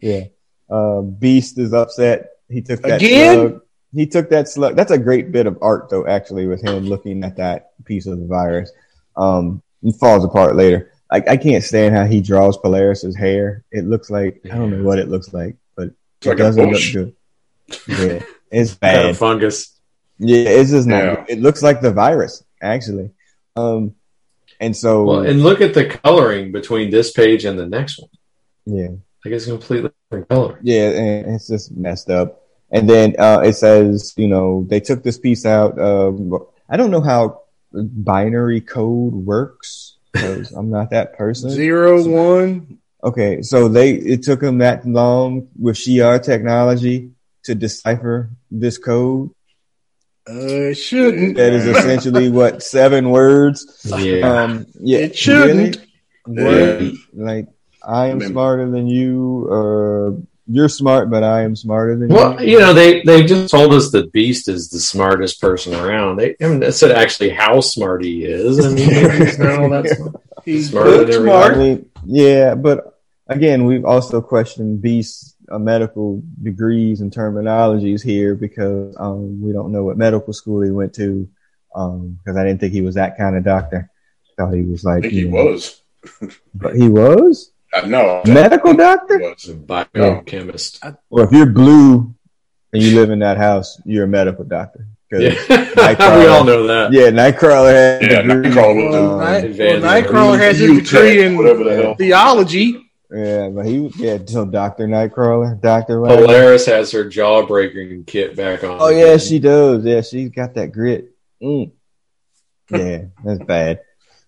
yeah. Uh, Beast is upset. He took that Again? slug. He took that slug. That's a great bit of art, though. Actually, with him looking at that piece of the virus, um, it falls apart later. I, I can't stand how he draws Polaris's hair. It looks like I don't know what it looks like, but It's it like doesn't look good. Yeah, it's Kind bad. of fungus. Yeah, it's just not. Yeah. good. It looks like the virus, actually. Um, and so Well, and look at the coloring between this page and the next one. yeah, Like it's completely different color. Yeah, and it's just messed up. And then uh, it says, you know, they took this piece out. Um, I don't know how binary code works because I'm not that person. Zero, one. Okay, so they it took them that long with Shi'ar technology to decipher this code. Uh, it shouldn't. That is essentially what seven words. Yeah. Um, yeah, It shouldn't. Really? Yeah. Like I am Remember. smarter than you, or you're smart, but I am smarter than Well, you. Well, you know, they, they just told us that Beast is the smartest person around. They haven't said actually how smart he is. I mean, he's not all that smart. He's Smarter than smart. I yeah, but again, we've also questioned Beast's uh, medical degrees and terminologies here because um, we don't know what medical school he went to. Because I didn't think he was that kind of doctor. I Thought he was I like, think he know- was. but he was I know. medical doctor. was. A biochemist. Well, if you're blue and you live in that house, you're a medical doctor. Yeah. Nightcrawler. we all know that. Yeah, Nightcrawler had Yeah, a degree, Nightcrawler was a- um, Night, well, Nightcrawler has his degree in whatever the hell. theology. Yeah, but he was yeah, so Doctor Nightcrawler, Doctor. Wagner. Polaris has her jawbreaking kit back on. Oh yeah, she does. Yeah, she's got that grit. Mm. Yeah, that's bad.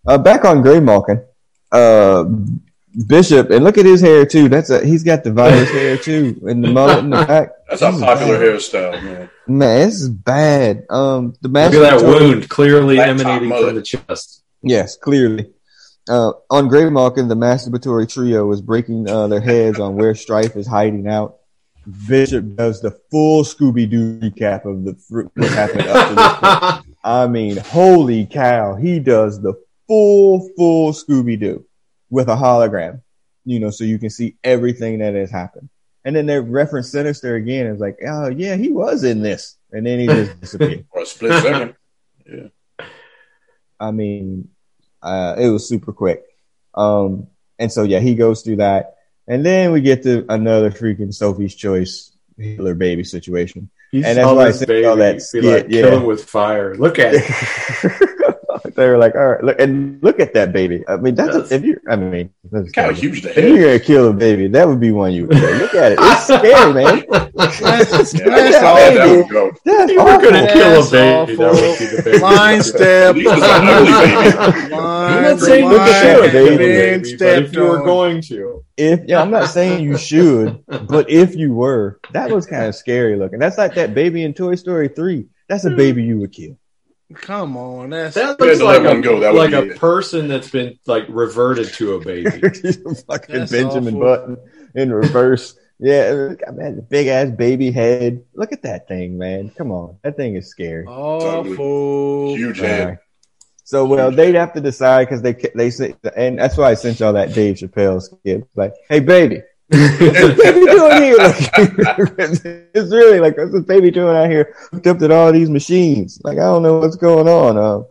Uh, back on Graymalkin, uh, Bishop, and look at his hair too. That's a he's got the virus hair too, and the mullet in the back. That's a This is popular bad. hairstyle, man. Man, this is bad. Um, the Look master at that wound clearly Laptop emanating mullet. from the chest. Yes, clearly. Uh, on Graymalkin, the masturbatory trio is breaking uh, their heads on where Strife is hiding out. Bishop does the full Scooby Doo recap of the fr- what's happened up to this point. I mean, holy cow, he does the full, full Scooby Doo with a hologram, you know, so you can see everything that has happened. And then they reference Sinister again. It's like, oh, yeah, he was in this. And then he just disappeared. For a split second. yeah, I mean, uh, it was super quick. Um, and so, yeah, he goes through that. And then we get to another freaking Sophie's Choice Hitler baby situation. You And that's why I this sent baby y'all that be skit, like, yeah. kill him with fire. Look at it. they were like, all right, look, and look at that baby. I mean, that's, Yes. if you, I mean, that's Kind of huge the If you're gonna kill a baby, that would be one you would kill. Look at it. It's scary, man. That's, Yeah, that's that, that awful. would. That's you were going to kill a That's baby. That would be the baby. Line step. These was an ugly baby. Line, I'm not saying look at that baby, been baby, if you were going to. If yeah, I'm not saying you should, but if you were, that was kind of scary looking. That's like that baby in Toy Story three. That's a baby you would kill. Come on, that's That looks to like a, go, that like a person that's been like reverted to a baby. Fucking That's Benjamin awful. Button in reverse. Yeah, man, the big ass baby head. Look at that thing, man. Come on, that thing is scary. awful. Huge head. right. So well, they'd have to decide because they they say, and that's why I sent y'all that Dave Chappelle skit. Like, hey baby, what's this baby doing here? Like, it's really like what's this baby doing out here hooked up to all these machines? Like, I don't know what's going on. Um,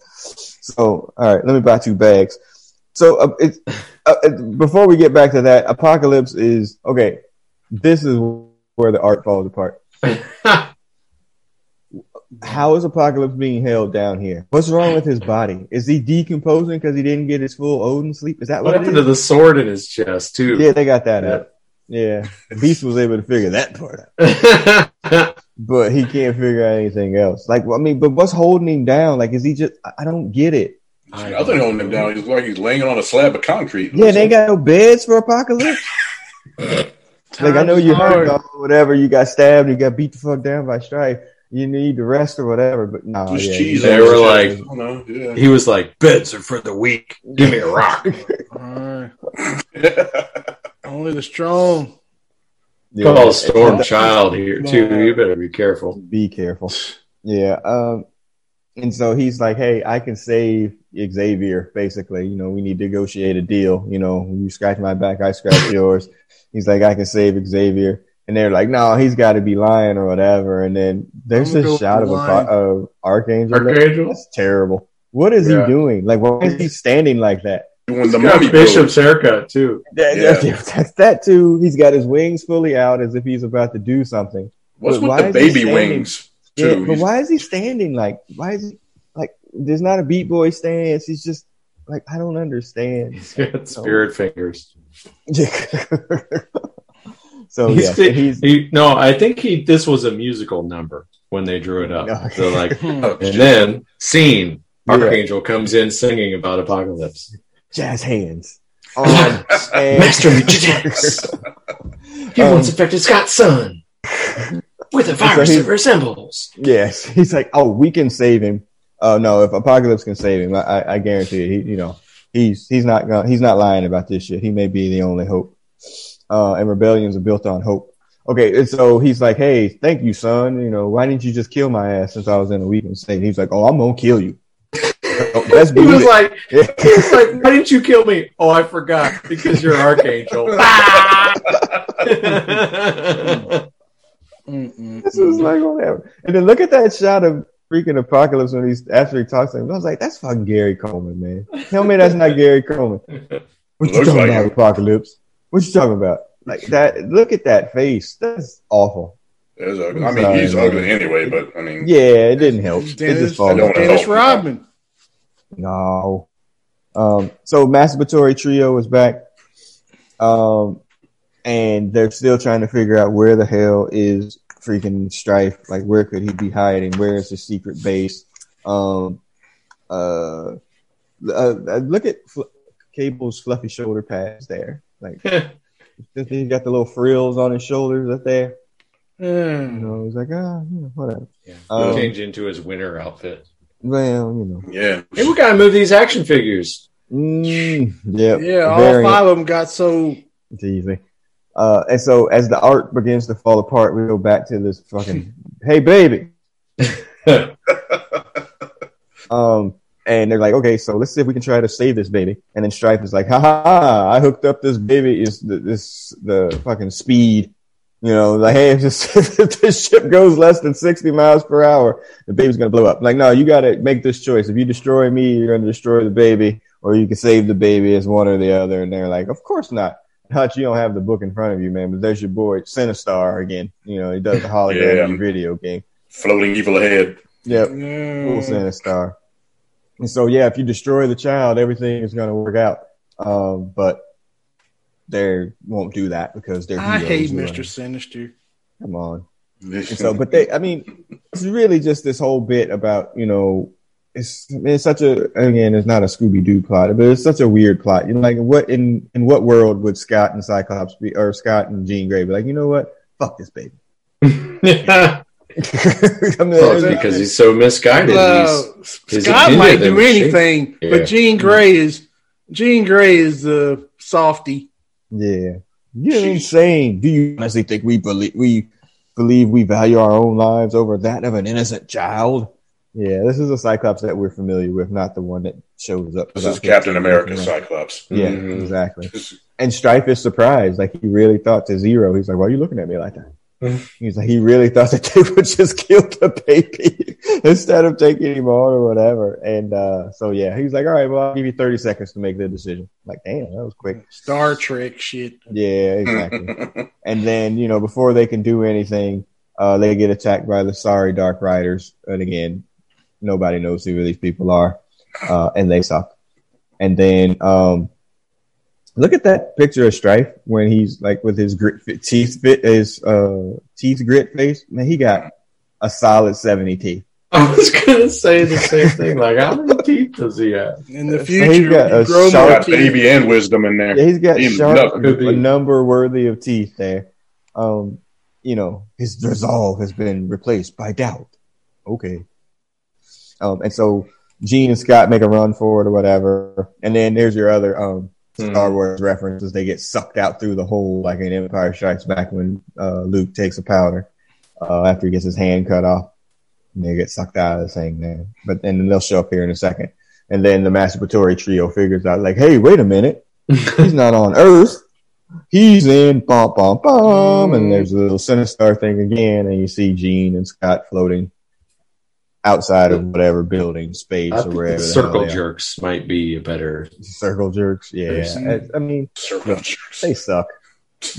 so all right, let me buy two bags. So uh, it's uh, before we get back to that, Apocalypse is okay. This is where the art falls apart. How is Apocalypse being held down here? What's wrong with his body? Is he decomposing because he didn't get his full Odin sleep? Is that what what, happened to the sword in his chest too? Yeah, they got that Yeah. out. Yeah, Beast was able to figure that part out. but he can't figure out anything else. Like, I mean, but what's holding him down? Like, is he just? I don't get it. I Nothing holding him down. He's like he's laying on a slab of concrete. Yeah, they ain't got no beds for apocalypse. like I know you heard about whatever. You got stabbed. You got beat the fuck down by Strife. You need the rest or whatever. But no, nah, yeah, cheese they were like, yeah. he was like, beds are for the weak. Give me a rock. Only the strong. Yeah, Call a storm child here too. You better be careful. Be careful. Yeah. Um, and so he's like, "Hey, I can save Xavier." Basically, you know, we need to negotiate a deal. You know, you scratch my back, I scratch yours. He's like, "I can save Xavier," and they're like, "No, he's got to be lying or whatever." And then there's a shot of a of Archangel. Archangel, that's terrible. What is yeah. he doing? Like, why is he standing like that? When the mummy bishop's haircut too. That, yeah. that's that too. He's got his wings fully out as if he's about to do something. What's but with the baby wings? Too? Yeah, but why is he standing like? Why is he like? There's not a beat boy stance. He's just like I don't understand. He's got spirit fingers. so he's, yeah, he's he, no. I think he. This was a musical number when they drew it up. Okay. So like, oh, and then scene. Archangel yeah. comes in singing about apocalypse jazz hands. Um, Master Magicians. He um, once infected Scott's son with a virus so that resembles. Yes, he's like, oh, we can save him. Oh uh, no, if Apocalypse can save him, I, I guarantee you, he, you know, he's he's not gonna, he's not lying about this shit. He may be the only hope. Uh, and rebellions are built on hope. Okay, and so he's like, hey, thank you, son. You know, why didn't you just kill my ass since I was in a weakened state? He's like, oh, I'm gonna kill you. That's he was like, he was like, why didn't you kill me? Oh, I forgot because you're an Archangel. this was like whatever. And then look at that shot of freaking Apocalypse when he's after he talks to him. I was like, that's fucking Gary Coleman, man. Tell me that's not Gary Coleman. What you talking like about, him. Apocalypse? What you talking about? Like that? Look at that face. That's awful. I mean, sorry, he's man. ugly anyway, but I mean, yeah, it didn't help. Dennis, Dennis Rodman. No. Um, so masturbatory trio is back. Um, and they're still trying to figure out where the hell is freaking Strife. Like, where could he be hiding? Where is his secret base? Um, uh, uh, look at Fl- Cable's fluffy shoulder pads there. Like, he's got the little frills on his shoulders up there. Mm. You know, he's like, ah, whatever. Yeah. Um, change into his winter outfit. Well, you know. Yeah. Hey, we gotta move these action figures. Mm, yeah. Yeah, all five of them got so it's easy. Uh, and so as the art begins to fall apart, we go back to this fucking hey baby. um, and they're like, okay, so let's see if we can try to save this baby. And then Strife is like, ha ha, ha I hooked up this baby is the, this the fucking speed you know, like, hey, if, just, if this ship goes less than 60 miles per hour, the baby's going to blow up. Like, no, you got to make this choice. If you destroy me, you're going to destroy the baby, or you can save the baby as one or the other. And they're like, of course not. Hutch, you don't have the book in front of you, man, but there's your boy, Sinistar again. You know, he does the hologram yeah. video game. Floating evil ahead. Yep. Mm. Cool Sinistar. And so, yeah, if you destroy the child, everything is going to work out. Um, but they won't do that because they're. I hate Mister Sinister. Come on. So, but they, I mean, it's really just this whole bit about you know, it's it's such a again, it's not a Scooby Doo plot, but it's such a weird plot. You know, like what in in what world would Scott and Cyclops be, or Scott and Jean Grey be like? You know what? Fuck this baby. I mean, well, because he's so misguided. he's, Scott might do anything, yeah. but Jean Grey is Jean Grey is the softy. Yeah, you're insane. Do you honestly think we believe we believe we value our own lives over that of an innocent child? Yeah, this is a Cyclops that we're familiar with, not the one that shows up. This is Captain America Cyclops. Yeah, mm-hmm. exactly. And Strife is surprised. Like he really thought to zero. He's like, "Why are you looking at me like that?" He's like, he really thought that they would just kill the baby instead of taking him on or whatever. And uh, so, yeah, he's like, all right, well, I'll give you 30 seconds to make the decision. I'm like, damn, that was quick. Star Trek shit. Yeah, exactly. and then, you know, before they can do anything, uh, they get attacked by the sorry Dark Riders. And again, nobody knows who these people are, uh, and they suck. And then, um, Look at that picture of Strife when he's like with his grit, teeth fit his uh, teeth grit face. Man, he got a solid 70 teeth. I was gonna say the same thing. Like, how many teeth does he have? In the So future, he's got a grow sharp more teeth. baby and wisdom in there. Yeah, he's got Even sharp nothing could be. a number worthy of teeth there. Um, you know, his resolve has been replaced by doubt. Okay. Um, and so Jean and Scott make a run for it or whatever, and then there's your other um Star Wars references. They get sucked out through the hole like in Empire Strikes Back when uh, Luke takes a powder uh, after he gets his hand cut off. And they get sucked out of the thing there. But then they'll show up here in a second. And then the Masturbatory trio figures out like, hey, wait a minute. He's not on Earth. He's in bum bum bum. And there's a little Sinistar thing again, and you see Jean and Scott floating outside of whatever building, space, I or think wherever. the the hell circle they are. jerks might be a better. Circle jerks. Yeah. There's- I, I mean, Circle jerks. they suck.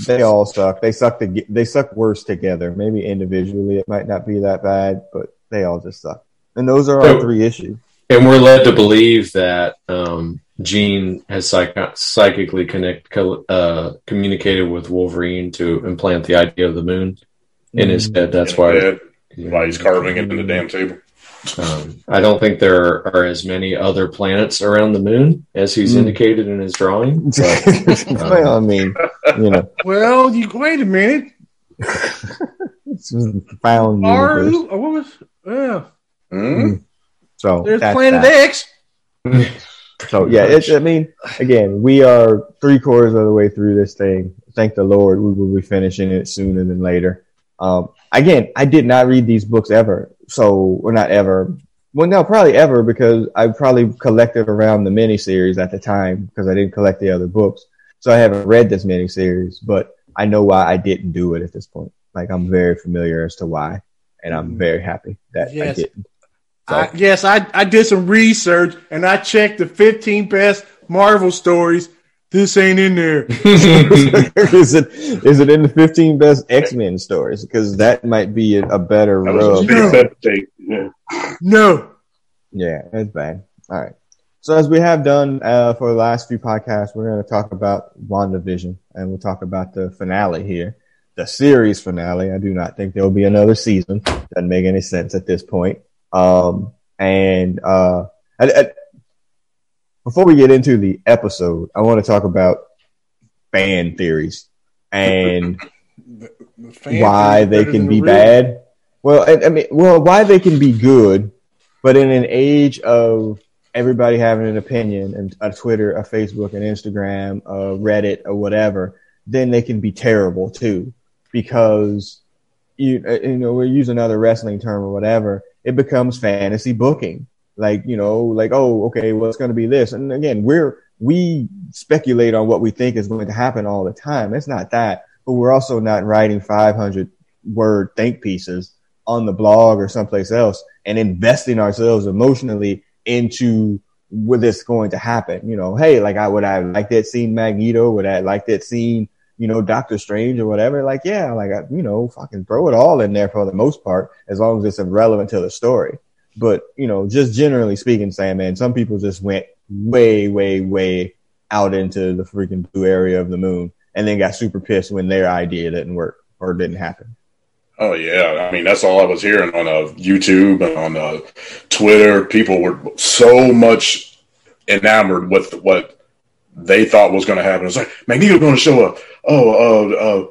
They all suck. They suck. To, they suck worse together. Maybe individually it might not be that bad, but they all just suck. And those are our three issues. And we're led to believe that um, Jean has psych- psychically connect co- uh, communicated with Wolverine to implant the idea of the moon in his Mm-hmm. head. That's why. Yeah, why he's carving it in the damn table. Um, I don't think there are as many other planets around the moon as he's Mm. indicated in his drawing. But, well, I mean, you know, Well, you wait a minute. it's a profound Are universe. oh, what was? Yeah, Hmm? So there's Planet that. X. So yeah, it's, I mean, again, we are three quarters of the way through this thing. Thank the Lord, we will be finishing it sooner than later. Um, again, I did not read these books ever, so or not ever. Well, no, probably ever because I probably collected around the miniseries at the time because I didn't collect the other books. So I haven't read this miniseries, but I know why I didn't do it at this point. Like I'm very familiar as to why, and I'm mm-hmm. very happy that I Yes. didn't. So- I, yes, I, I did some research and I checked the 15 best Marvel stories. This ain't in there. is it is it in the 15 best X Men stories? Because that might be a, a better That rub. No. Yeah. No. Yeah, it's bad. All right. So as we have done uh, for the last few podcasts, we're going to talk about WandaVision, and we'll talk about the finale here, the series finale. I do not think there will be another season. Doesn't make any sense at this point. Um, and uh, I, I, before we get into the episode, I want to talk about fan theories and The fan why they can be real. bad. Well, I, I mean, well, why they can be good, but in an age of everybody having an opinion and a Twitter, a Facebook, an Instagram, a Reddit, or whatever, then they can be terrible too, because you uh, you know we use another wrestling term or whatever, it becomes fantasy booking. Like you know, like oh, okay, well it's going to be this, and again, we're we speculate on what we think is going to happen all the time. It's not that, but we're also not writing 500 word think pieces on the blog or someplace else and investing ourselves emotionally into what this going to happen. You know, hey, like I would I like that scene Magneto, would I like that scene, you know, Doctor Strange or whatever? Like, yeah, like I, you know, fucking throw it all in there for the most part, as long as it's relevant to the story. But, you know, just generally speaking, Sam, man, some people just went way, way, way out into the freaking blue area of the moon and then got super pissed when their idea didn't work or didn't happen. Oh yeah, I mean that's all I was hearing on uh, YouTube and on uh, Twitter. People were so much enamored with what they thought was going to happen. It's like Magneto going to show up. Oh,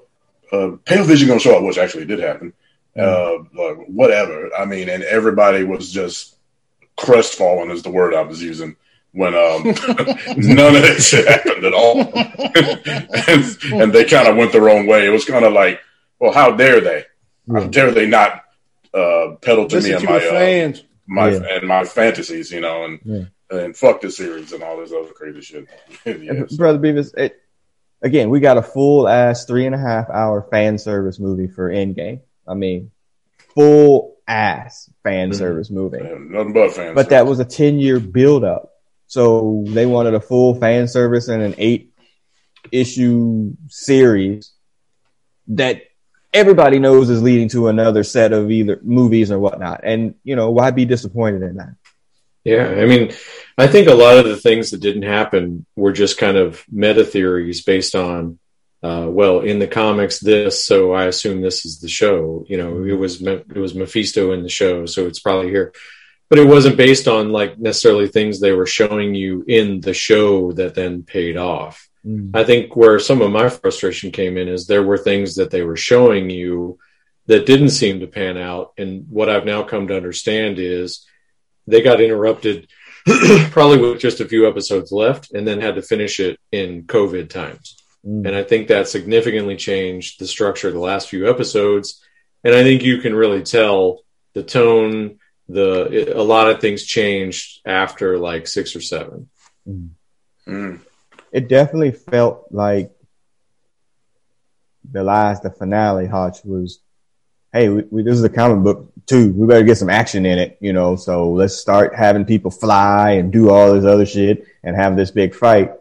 uh, uh, uh, Pale Vision going to show up, which actually did happen. Uh, like, whatever. I mean, and everybody was just crestfallen is the word I was using when um, none of that shit happened at all, and, and they kind of went their own way. It was kind of like, well, how dare they? How dare they not uh, pedal to me and my uh, fans. my Yeah. and my fantasies, you know, and Yeah. and fuck the series and all this other crazy shit. yes. Brother Beavis, it, again, we got a full ass three and a half hour fan service movie for Endgame. I mean, full ass fan Mhm. service movie. Yeah, nothing but fans. But that was a 10 year build up. So they wanted a full fan service and an eight issue series that everybody knows is leading to another set of either movies or whatnot. And, you know, why be disappointed in that? Yeah, I mean, I think a lot of the things that didn't happen were just kind of meta theories based on uh, well, in the comics, this, so I assume this is the show. You know, it was it was Mephisto in the show, so it's probably here. But it wasn't based on like necessarily things they were showing you in the show that then paid off. Mm. I think where some of my frustration came in is there were things that they were showing you that didn't seem to pan out. And what I've now come to understand is they got interrupted probably with just a few episodes left and then had to finish it in COVID times. Mm. And I think that significantly changed the structure of the last few episodes. And I think you can really tell the tone, the it, a lot of things changed after like six or seven. Mm. Mm. It definitely felt like the last, the finale, Hutch was, hey, we, we, this is a comic book too. We better get some action in it, you know. So let's start having people fly and do all this other shit and have this big fight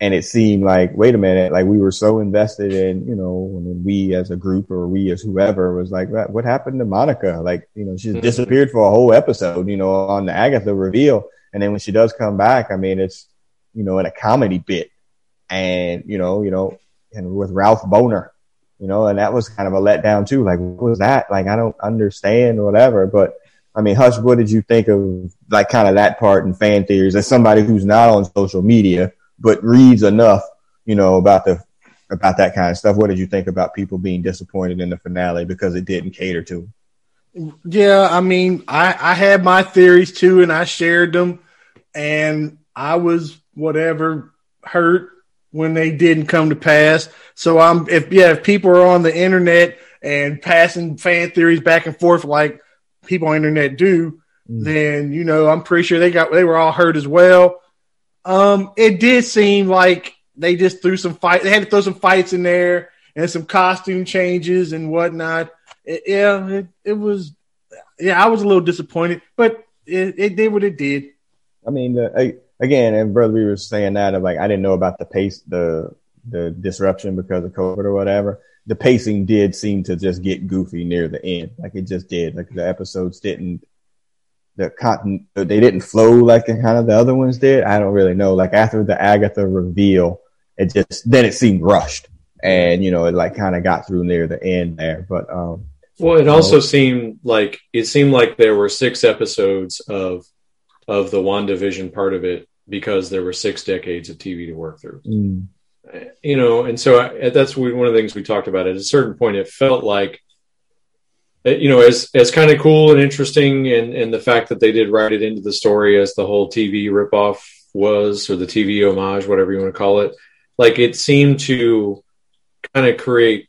and it seemed like, wait a minute, like we were so invested in, you know, I mean, we as a group or we as whoever was like, what happened to Monica? Like, you know, she mm-hmm. disappeared for a whole episode, you know, on the Agatha reveal. And then when she does come back, I mean, it's, you know, in a comedy bit and, you know, you know, and with Ralph Bohner you know, and that was kind of a letdown too. Like, what was that? Like, I don't understand whatever, but I mean, Hutch, what did you think of like kind of that part in fan theories as somebody who's not on social media? But reads enough, you know, about the about that kind of stuff. What did you think about people being disappointed in the finale because it didn't cater to? Yeah, I mean, I I had my theories too, and I shared them, and I was whatever hurt when they didn't come to pass. So I'm if yeah, if people are on the internet and passing fan theories back and forth like people on internet do, mm. then you know I'm pretty sure they got they were all hurt as well. Um, it did seem like they just threw some fight. They had to throw some fights in there and some costume changes and whatnot. It, yeah, it, it was. Yeah, I was a little disappointed, but it, it did what it did. I mean, the, again, and brother, we were saying that of like I didn't know about the pace, the the disruption because of COVID or whatever. The pacing did seem to just get goofy near the end, like it just did. Like the episodes didn't the cotton they didn't flow like kind of the other ones did. I don't really know. Like after the Agatha reveal, it just then it seemed rushed, and you know it like kind of got through near the end there. But um, well, it also know. seemed like it seemed like there were six episodes of of the WandaVision part of it because there were six decades of TV to work through. Mm. You know, and so I, that's one of the things we talked about. At a certain point, it felt like Uh, you know, as as kind of cool and interesting, and and the fact that they did write it into the story as the whole TV ripoff was, or the TV homage, whatever you want to call it. Like it seemed to kind of create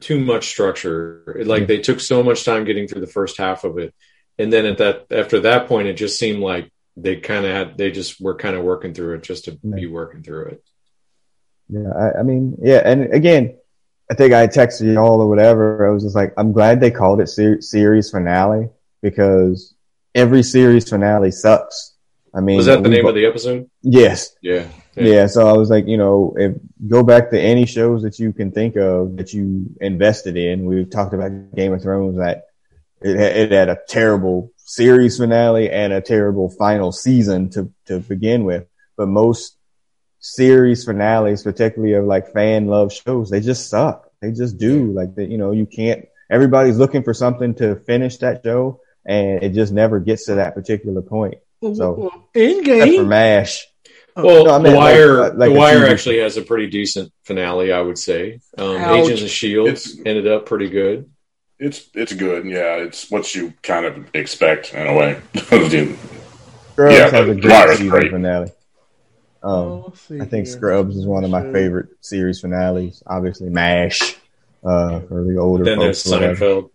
too much structure. Like mm. they took so much time getting through the first half of it, and then at that after that point, it just seemed like they kind of had they just were kind of working through it just to be mm. working through it. Yeah, I, I mean, yeah, and again, I think I texted you all or whatever. I was just like, I'm glad they called it ser- series finale because every series finale sucks. I mean, was that the name of the episode? Yes. Yeah. yeah. yeah. So I was like, you know, if go back to any shows that you can think of that you invested in. We've talked about Game of Thrones that it, it had a terrible series finale and a terrible final season to, to begin with. But most series finales, particularly of like fan love shows, they just suck. They just do. Like that, you know, you can't. Everybody's looking for something to finish that show, and it just never gets to that particular point. So, in game for Mash. Well, no, I mean, The Wire, like, like The Wire actually has a pretty decent finale, I would say. Um, Agents of Shield it's, ended up pretty good. It's it's good, yeah. It's what you kind of expect in a way. Scrubs yeah, has a great season finale. Um, oh, I think here. Scrubs is one of my favorite series finales. Obviously, Mash uh, for the older then folks. There's Seinfeld.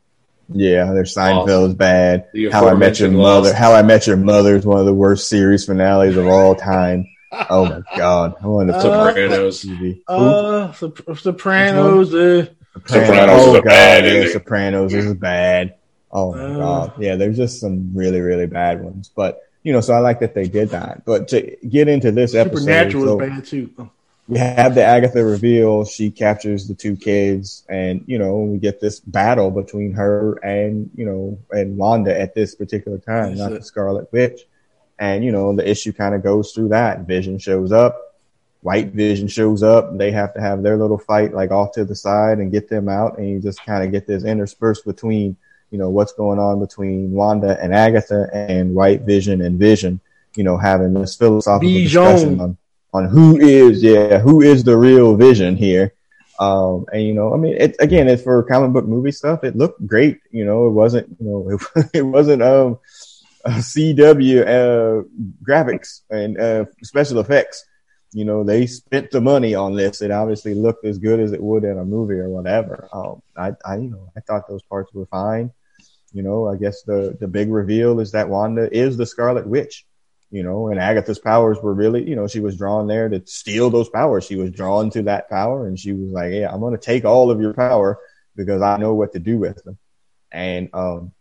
Yeah, there's Seinfeld awesome. is bad. How I Met Your Mother. Lost. How I Met Your Mother is one of the worst series finales of all time. oh my god! I want to Sopranos. Uh, Sopranos. Sopranos. Uh, Sopranos oh, god, bad, yeah, Sopranos is bad. Oh my uh, god! Yeah, there's just some really really bad ones, but you know, so I like that they did that. But to get into this episode, Supernatural so is bad too. We have the Agatha reveal. She captures the two kids, and you know, we get this battle between her and you know and Wanda at this particular time, That's not it. the Scarlet Witch. And you know, the issue kind of goes through that. Vision shows up. White Vision shows up. They have to have their little fight like off to the side and get them out. And you just kind of get this interspersed between, you know, what's going on between Wanda and Agatha and White Vision and Vision, you know, having this philosophical Vision. discussion on, on who is, yeah, who is the real Vision here. Um, and you know, I mean, it, again, it's for comic book movie stuff. It looked great. You know, it wasn't, you know, it, it wasn't, um, uh, CW, uh, graphics and, uh, special effects you know, they spent the money on this. It obviously looked as good as it would in a movie or whatever. Um, I, I, you know, I thought those parts were fine. You know, I guess the, the big reveal is that Wanda is the Scarlet Witch, you know, and Agatha's powers were really, you know, she was drawn there to steal those powers. She was drawn to that power and she was like, Yeah, I'm going to take all of your power because I know what to do with them. And, um,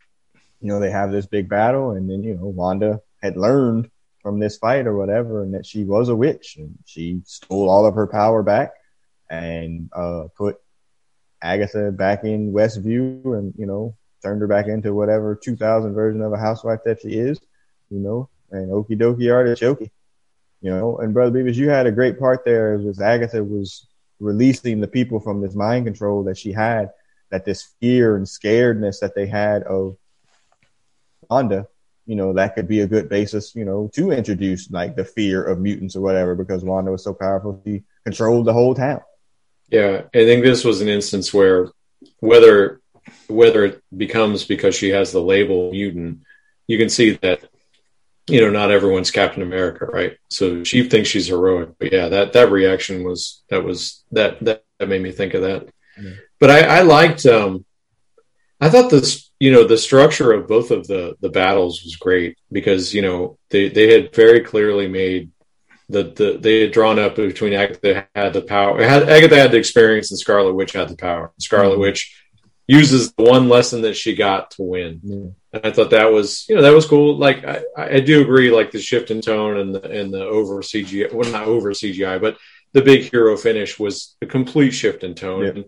you know, they have this big battle and then, you know, Wanda had learned from this fight or whatever, and that she was a witch and she stole all of her power back and uh, put Agatha back in Westview and you know turned her back into whatever 2000 version of a housewife that she is, you know, and okie dokie artichoke, you know. And brother Beavis, you had a great part there. Was Agatha was releasing the people from this mind control that she had, that this fear and scaredness that they had of Wanda you know, that could be a good basis, you know, to introduce like the fear of mutants or whatever, because Wanda was so powerful, she controlled the whole town. Yeah, I think this was an instance where whether whether it becomes because she has the label mutant, you can see that you know not everyone's Captain America, right? So she thinks she's heroic, but yeah, that that reaction was that was that that, that made me think of that. Yeah. But I, I liked um I thought this, you know, the structure of both of the the battles was great because you know they they had very clearly made the the they had drawn up between Agatha had the power, had, Agatha had the experience, and Scarlet Witch had the power. Scarlet mm-hmm. Witch uses the one lesson that she got to win, mm-hmm. and I thought that was you know that was cool. Like I, I do agree, like the shift in tone and the and the over CGI, well not over CGI, but the big hero finish was a complete shift in tone. Yeah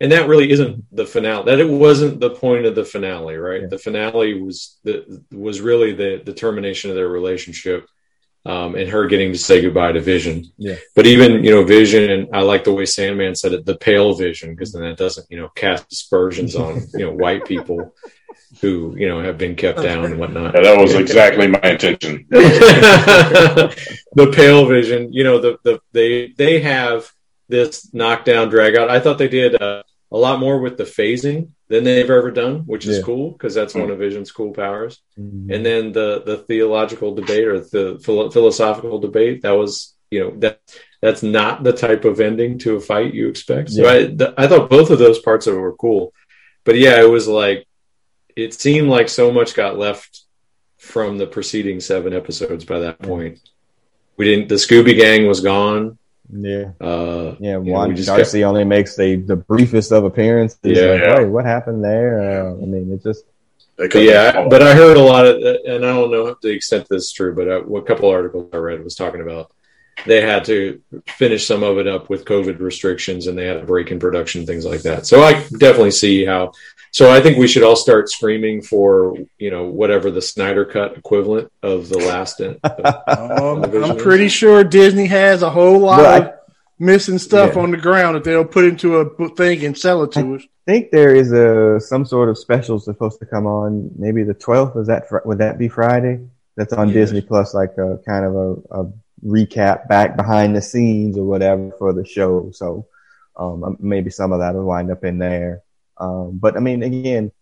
and that really isn't the finale. That it wasn't the point of the finale, right? Yeah. The finale was the was really the the termination of their relationship, um, and her getting to say goodbye to Vision. Yeah. But even you know Vision, and I like the way Sandman said it, the pale Vision, because then that doesn't you know cast aspersions on you know white people who you know have been kept down and whatnot. Yeah, that was exactly my intention. the pale Vision, you know, the the they they have this knockdown drag out. I thought they did uh, a lot more with the phasing than they've ever done, which is yeah. cool because that's one of Vision's cool powers. Mm-hmm. And then the the theological debate or the philo- philosophical debate that was you know that that's not the type of ending to a fight you expect. So yeah. I th- I thought both of those parts of it were cool, but yeah, it was like it seemed like so much got left from the preceding seven episodes by that point. We didn't. The Scooby Gang was gone. Yeah. Uh, yeah. One know, Darcy kept... only makes the, the briefest of appearances. Yeah. Like, yeah. Hey, what happened there? Uh, I mean, it just. Yeah, but I heard a lot of, and I don't know the extent this is true, but a, a couple articles I read was talking about they had to finish some of it up with COVID restrictions and they had a break in production, things like that. So I definitely see how. So I think we should all start screaming for you know whatever the Snyder Cut equivalent of the last. um, I'm pretty sure Disney has a whole lot well, of missing stuff yeah. on the ground that they'll put into a thing and sell it to us. I think there is a some sort of special supposed to come on maybe the 12th. Is that would that be Friday? That's on yes. Disney Plus, like a kind of a, a recap back behind the scenes or whatever for the show. So um, maybe some of that will wind up in there. Um, but I mean, again,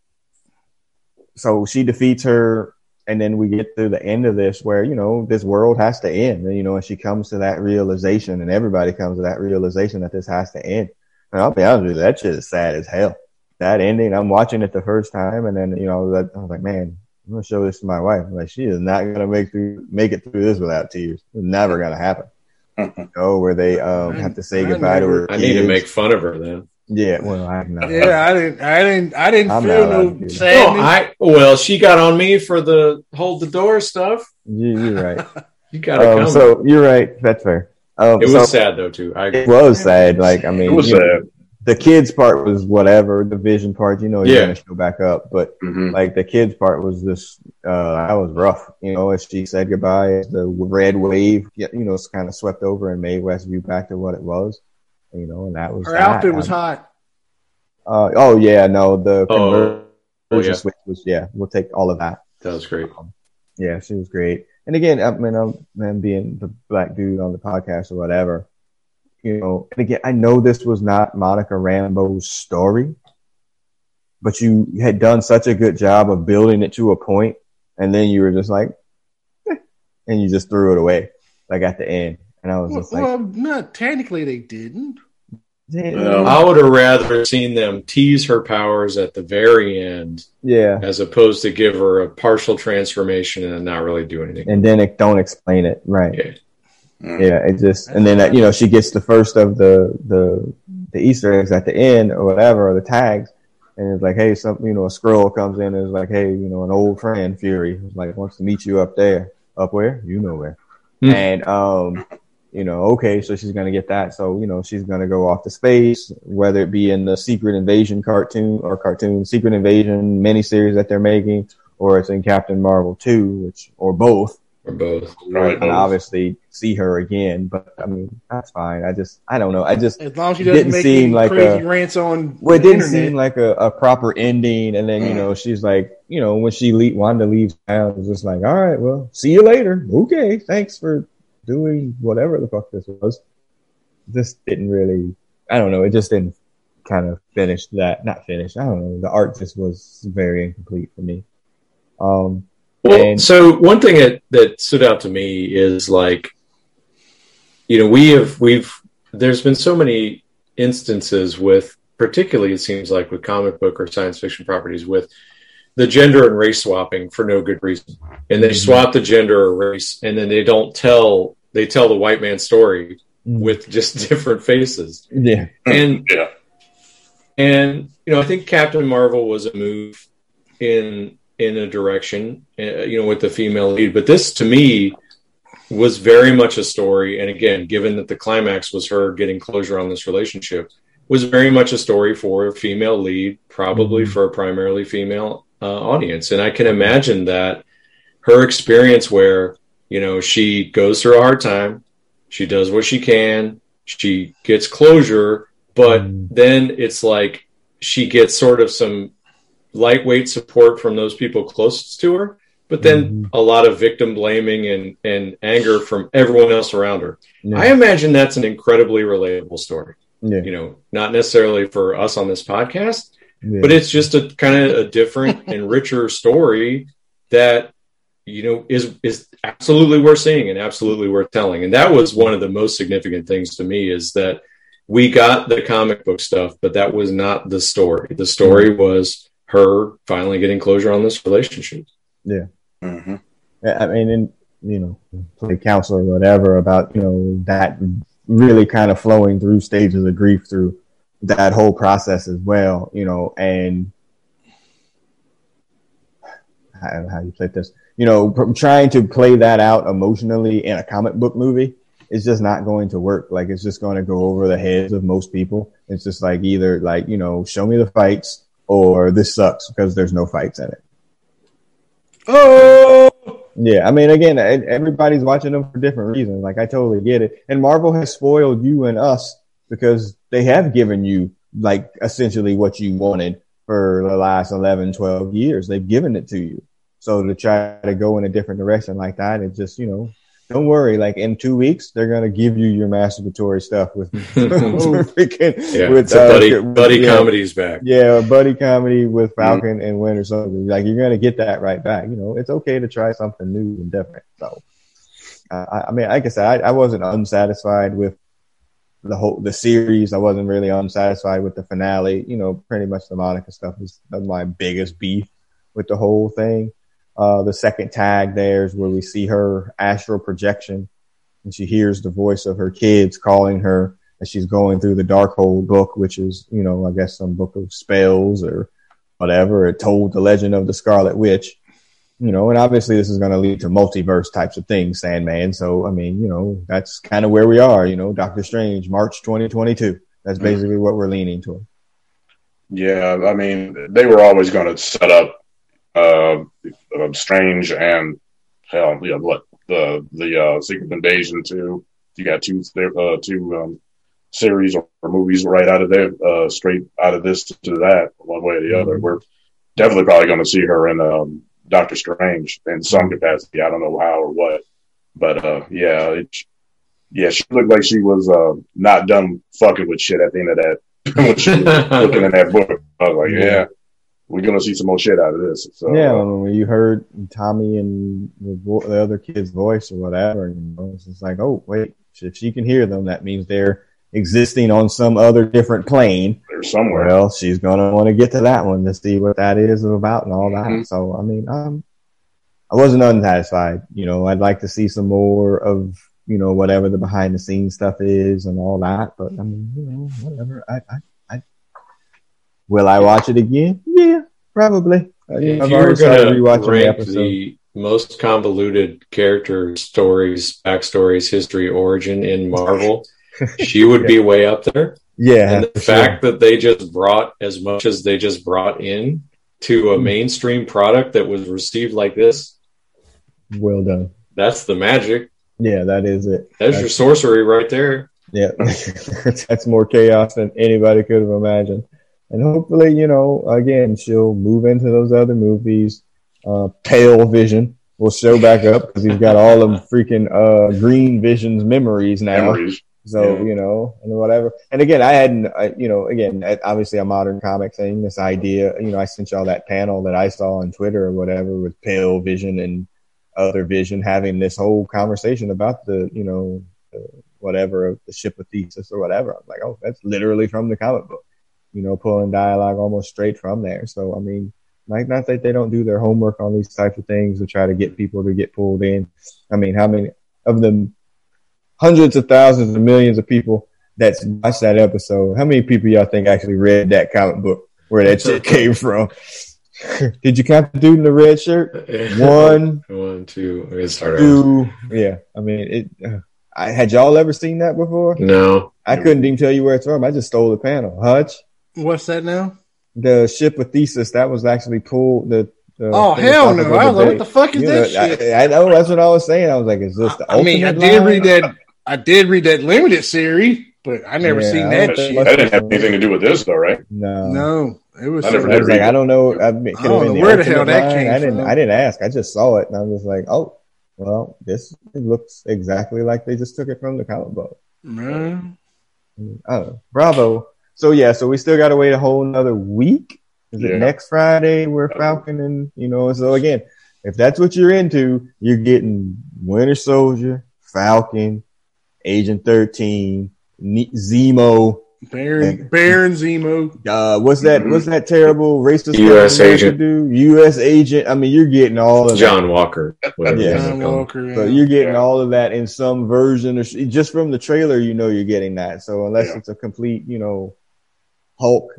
so she defeats her, and then we get to the end of this where you know this world has to end, and you know, and she comes to that realization, and everybody comes to that realization that this has to end. And I'll be honest with you, that shit is sad as hell. That ending, I'm watching it the first time, and then you know, I was like, man, I'm gonna show this to my wife. Like she is not gonna make through make it through this without tears. It's never gonna happen. you know, where they um have to say goodbye to her. I need to make fun of her then. Yeah, well, I'm. Yeah, I didn't, I didn't, I didn't I'm feel no sadness. No, I well, she got on me for the hold the door stuff. You, are right. you got to um, come. So you're right. That's fair. Um, it was so, sad though too. I it was sad. Like I mean, it was sad. the kids part was whatever. The Vision part, you know, you're Yeah. gonna show back up, but Mhm. like the kids part was just uh that was rough. You know, as she said goodbye, as the red wave, you know, it's kind of swept over and made Westview back to what it was. You know, and that was Her that. outfit was Um, hot. Uh, oh yeah, no, the Oh, conversion oh yeah, switch was yeah. We'll take all of that. that was great. Yeah, she was great. And again, I mean, I'm, man, being the black dude on the podcast or whatever, you know, and again, I know this was not Monica Rambeau's story, but you had done such a good job of building it to a point, and then you were just like, eh, and you just threw it away, like at the end. And I was Well, just like, well, not technically they didn't. Damn. I would have rather seen them tease her powers at the very end yeah. as opposed to give her a partial transformation and not really do anything. And then it don't explain it, right? Yeah. Mm. Yeah, it just and then you know she gets the first of the the the Easter eggs at the end or whatever or the tags, and it's like, hey, some you know a scroll comes in and is like, hey, you know, an old friend Fury like wants to meet you up there, up where you know where, Hmm. and um, you know, okay, so she's gonna get that, so you know she's gonna go off to space, whether it be in the Secret Invasion cartoon or cartoon Secret Invasion miniseries that they're making, or it's in Captain Marvel two, which or both Or both. Right, and both. obviously see her again. But I mean, that's fine. I just, I don't know. I just, As long as she doesn't didn't make seem like crazy a- rants on well, it didn't internet. seem like a, a proper ending. And then you know, she's like, you know, when she le- Wanda leaves town, it's just like, all right, well, see you later. Okay, thanks for doing whatever the fuck this was. This didn't really, I don't know. It just didn't kind of finish that. Not finish. I don't know. The art just was very incomplete for me. Um, Well, And- so one thing that, that stood out to me is like, you know, we have, we've, there's been so many instances with, particularly it seems like with comic book or science fiction properties with the gender and race swapping for no good reason. And they Mhm. swap the gender or race and then they don't tell, they tell the white man's story with just different faces. yeah, And Yeah. and you know, I think Captain Marvel was a move in in a direction, uh, you know, with the female lead. But this, to me, was very much a story. And again, given that the climax was her getting closure on this relationship, was very much a story for a female lead, probably Mhm. for a primarily female uh, audience. And I can imagine that her experience, where you know she goes through a hard time, she does what she can, she gets closure, but Mm. then it's like she gets sort of some lightweight support from those people closest to her, but then Mhm. a lot of victim blaming and, and anger from everyone else around her. yeah, I imagine that's an incredibly relatable story. yeah, You know, not necessarily for us on this podcast, yeah. but it's just a kind of a different and richer story that you know is is absolutely worth seeing and absolutely worth telling. And that was one of the most significant things to me is that we got the comic book stuff but that was not the story. The story was her finally getting closure on this relationship. Mhm. I mean, and, you know, play counselor or whatever about, you know, that really kind of flowing through stages of grief through that whole process as well, you know, and I don't know how you play this, you know, trying to play that out emotionally in a comic book movie is just not going to work. Like, it's just going to go over the heads of most people. It's just like either like, you know, show me the fights or this sucks because there's no fights in it. Oh, Yeah, I mean, again, everybody's watching them for different reasons. Like, I totally get it. And Marvel has spoiled you and us because they have given you, like, essentially what you wanted for the last 11, 12 years. They've given it to you. So to try to go in a different direction like that, it just, you know, don't worry. Like, in two weeks, they're going to give you your masturbatory stuff with, freaking, yeah with, uh, buddy, buddy yeah. comedy's back Yeah, a buddy comedy with Falcon and Winter Soldier. Like you're gonna get that right back. You know, it's okay to try something new and different. So, uh, I, I mean, like I said, I, I wasn't unsatisfied with the whole the series. I wasn't really unsatisfied with the finale. You know, pretty much the Monica stuff is my biggest beef with the whole thing. Uh, the second tag there is where we see her astral projection, and she hears the voice of her kids calling her as she's going through the Darkhold book, which is, you know, I guess some book of spells or whatever. It told the legend of the Scarlet Witch, you know, and obviously this is going to lead to multiverse types of things, Sandman. So, I mean, you know, that's kind of where we are, you know, Doctor Strange, March 2022. That's basically what we're leaning toward. Yeah, I mean, they were always going to set up uh, Strange and hell, yeah, what the the uh, Secret Invasion too. You got two uh, two um, series or, movies right out of there, uh, straight out of this to that, one way or the other. Mm-hmm. We're definitely probably going to see her in um, Doctor Strange in some capacity. I don't know how or what, but uh, yeah, it, yeah, she looked like she was uh, not done fucking with shit at the end of that when she was looking in that book. I was like, yeah, we're gonna see some more shit out of this. So, yeah, uh, when you heard Tommy and the, the, other kid's voice or whatever, and you know, it's just like, oh wait, if she can hear them, that means they're existing on some other different plane. They're somewhere. Well, she's gonna want to get to that one to see what that is about and all that. Mm-hmm. So, I mean, um, I wasn't unsatisfied. You know, I'd like to see some more of you know whatever the behind the scenes stuff is and all that. But I mean, you know, whatever. I, I, I will I watch it again? Yeah, probably. If I've you were going to rank the, the most convoluted character stories, backstories, history, origin in Marvel, she would yeah. be way up there. Yeah. And the fact sure. that they just brought as much as they just brought in to a hmm. mainstream product that was received like this. Well done. That's the magic. Yeah, that is it. There's that's, your sorcery right there. Yeah. that's more chaos than anybody could have imagined. And hopefully, you know, again, she'll move into those other movies. Uh, Pale Vision will show back up because he's got all of freaking uh, Green Vision's memories now. Memories. So, yeah. you know, and whatever. And again, I hadn't, I, you know, again, obviously a modern comic thing, this idea, you know, I sent y'all that panel that I saw on Twitter or whatever with Pale Vision and other Vision having this whole conversation about the, you know, whatever, the ship of Theseus or whatever. I'm like, oh, that's literally from the comic book, you know, pulling dialogue almost straight from there. So, I mean, like, not that they don't do their homework on these types of things to try to get people to get pulled in. I mean, how many of them hundreds of thousands and millions of people that's watched that episode. How many people y'all think actually read that comic book where that shit came from? Did you count the dude in the red shirt? One, one, two. I start two. Yeah, I mean, it. Uh, I had y'all ever seen that before? No, I couldn't even tell you where it's from. I just stole the panel. Hutch, what's that now? The ship of Theseus that was actually pulled. The oh hell no! I was like, what the fuck is you that know, shit? I, I, know that's what I was saying. I was like, is this the? I mean, I did line? read that I did read that limited series, but I never yeah, seen that shit. That didn't have anything to do with this, though, right? No, no. It was. I never did. Like, I don't know. I, mean, I don't know where the hell that came I didn't. from. I didn't ask. I just saw it, and I was like, oh, well, this looks exactly like they just took it from the comic book. Man. Oh, bravo. So yeah, so we still got to wait a whole another week. Is yeah. it next Friday where Falcon and you know? So again, if that's what you're into, you're getting Winter Soldier, Falcon, Agent 13, Zemo, Baron, Baron Zemo. Uh, what's that? Mm-hmm. What's that terrible racist U.S. agent? Do U.S. agent. I mean, you're getting all of John that. Walker. Yeah, John Walker. So you're getting yeah. all of that in some version, or just from the trailer, you know, you're getting that. So unless yeah. it's a complete, you know, Hulk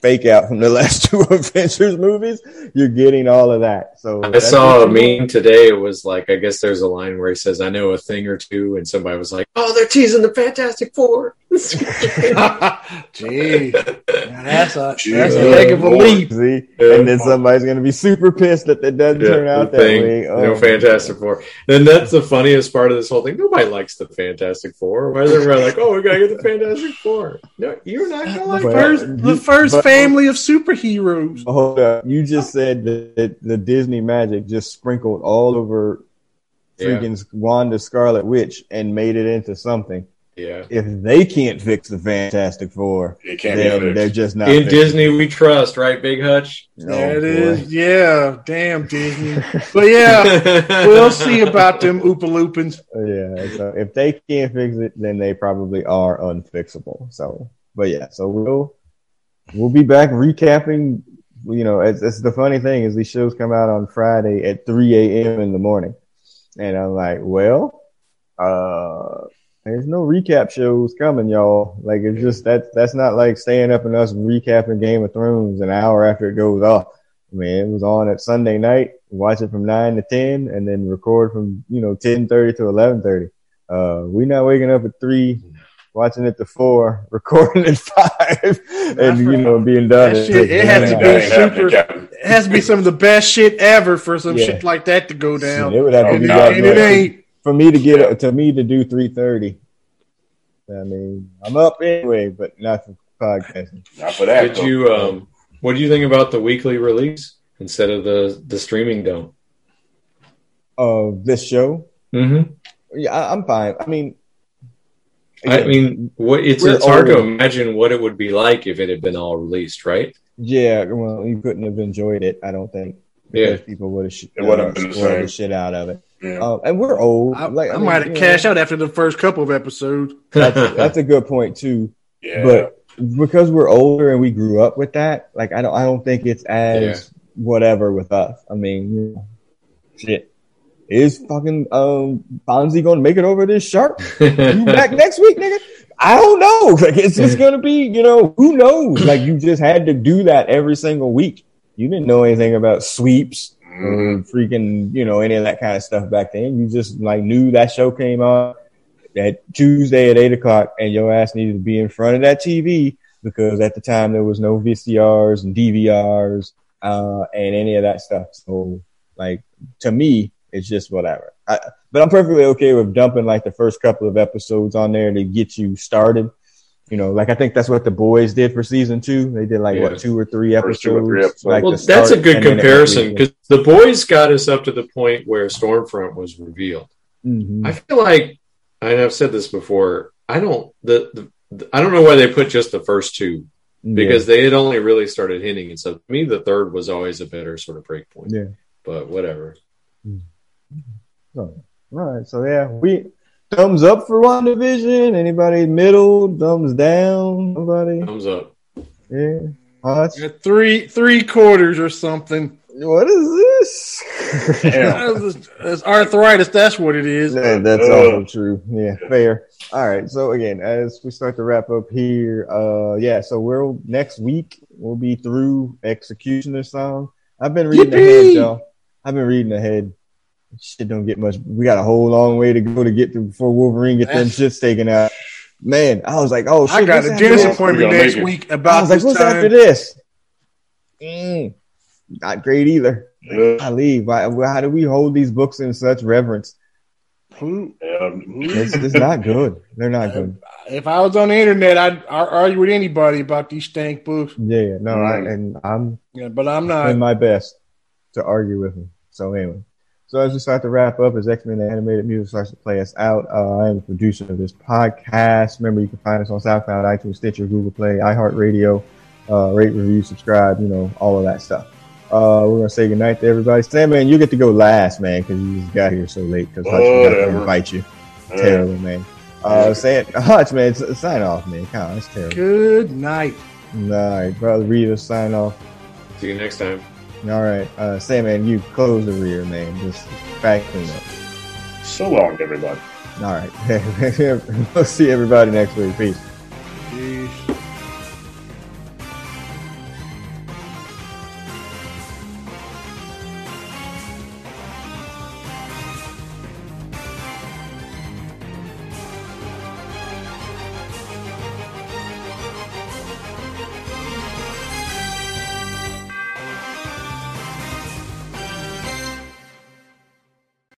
fake out from the last two Avengers movies, you're getting all of that. So I saw a meme today. It was like, I guess there's a line where he says, "I know a thing or two," and somebody was like, "Oh, they're teasing the Fantastic Four. Gee, that's a Gee, that's a heck of a leap. See? And then somebody's going to be super pissed that it doesn't yeah, turn out that thing, way. Oh, no Fantastic Four. And that's the funniest part of this whole thing. Nobody likes the Fantastic Four. Why is everybody like, "Oh, we got to get the Fantastic Four? No, you're not going to like but, first, the first but, family of superheroes. Hold up, you just said that the Disney magic just sprinkled all over freaking yeah. Wanda Scarlet Witch and made it into something. Yeah. If they can't fix the Fantastic Four, then they're just not. In Disney, we trust, right, Big Hutch? Oh, that boy. is, yeah. Damn Disney. but yeah, we'll see about them Oopa Loopins. Yeah. So if they can't fix it, then they probably are unfixable. So, but yeah. So we'll we'll be back recapping. You know, it's, it's the funny thing is these shows come out on Friday at 3 a.m. in the morning, and I'm like, well, uh there's no recap shows coming, y'all. Like it's just that that's not like staying up and us recapping Game of Thrones an hour after it goes off. I mean, it was on at Sunday night, watch it from nine to ten, and then record from you know ten thirty to eleven thirty. Uh, we're not waking up at three watching it to four, recording at five, and you know being done. That shit, it has to be That ain't happening, super. It has to be some of the best shit ever for some Yeah. shit like that to go down. It would have to be And, God, that and it ain't. For me to get to me to do three thirty. I mean, I'm up anyway, but not for podcasting. Not for that. Did though. you? Um, what do you think about the weekly release instead of the the streaming don't? Of this show, Mm-hmm. yeah, I, I'm fine. I mean, I mean, what, it's it's hard to imagine what it would be like if it had been all released, right? yeah. Well, you couldn't have enjoyed it. I don't think. Yeah. Because people would have sh- It wouldn't have been the the shit out of it. Yeah. Um, and we're old. I, like I, mean, might you have know, cashed out after the first couple of episodes. That's, that's a good point too. yeah. But because we're older and we grew up with that, like I don't, I don't think it's as Yeah. whatever with us. I mean, shit. Is fucking um Fonzie gonna make it over this shark? You back next week, nigga? I don't know. Like it's just gonna be, you know, who knows? Like you just had to do that every single week. You didn't know anything about sweeps Mhm. freaking, you know, any of that kind of stuff back then. You just like knew that show came on that Tuesday at eight o'clock, and your ass needed to be in front of that TV because at the time there was no VCRs and DVRs uh, and any of that stuff. So, like to me, it's just whatever. I, but I'm perfectly okay with dumping like the first couple of episodes on there to get you started. You know, like I think that's what the boys did for season two. They did like Yeah. what two or three episodes. Or three episodes. like well, that's a good and then it comparison because the boys got us up to the point where Stormfront was revealed. Mhm. I feel like, and I've said this before. I don't the, the I don't know why they put just the first two because they had only really started hinting. And so to me, the third was always a better sort of break point. yeah. But whatever. So, all right. So yeah, we thumbs up for WandaVision. Anybody middle? Thumbs down? Nobody? Thumbs up. Yeah. Hutch? Yeah, Three three quarters or something. What is this? Yeah. That's, that's arthritis. That's what it is. Yeah, that's Uh, also true. Yeah, fair. All right. So again, as we start to wrap up here, uh, yeah. So we'll next week we'll be through Executioner song. I've been reading Yippee! ahead, y'all. I've been reading ahead. Shit don't get much. We got a whole long way to go to get through before Wolverine get them That's- shits taken out. Man, I was like, oh shit. I got a after dentist this? appointment next make it. week I about was like, this what's time. after this? Mm, not great either. Yeah. I leave. Why, why do we hold these books in such reverence? Who- It's, it's not good. They're not good. If I was on the internet, I'd, I'd argue with anybody about these stank books. Yeah, no, I, Mm. and I'm Yeah, but I'm doing not. my best to argue with him. So anyway, so as we start to wrap up, as X Men the animated music starts to play us out, uh, I am the producer of this podcast. Remember, you can find us on SoundCloud, iTunes, Stitcher, Google Play, iHeartRadio. Uh, rate, review, subscribe, you know, all of that stuff. Uh, we're gonna say goodnight to everybody. Sandman, you get to go last, man, because you just got here so late. Because Hutch forgot to Whatever. invite you. Yeah. Terrible, man. Uh, saying Hutch, man, s- sign off, man. God, that's terrible. Good night. All right, brother, Rita, sign off. See you next time. All right, uh, Sandman, you close the rear, man. Just back clean up. So long, everybody. All right, we'll see everybody next week. Peace.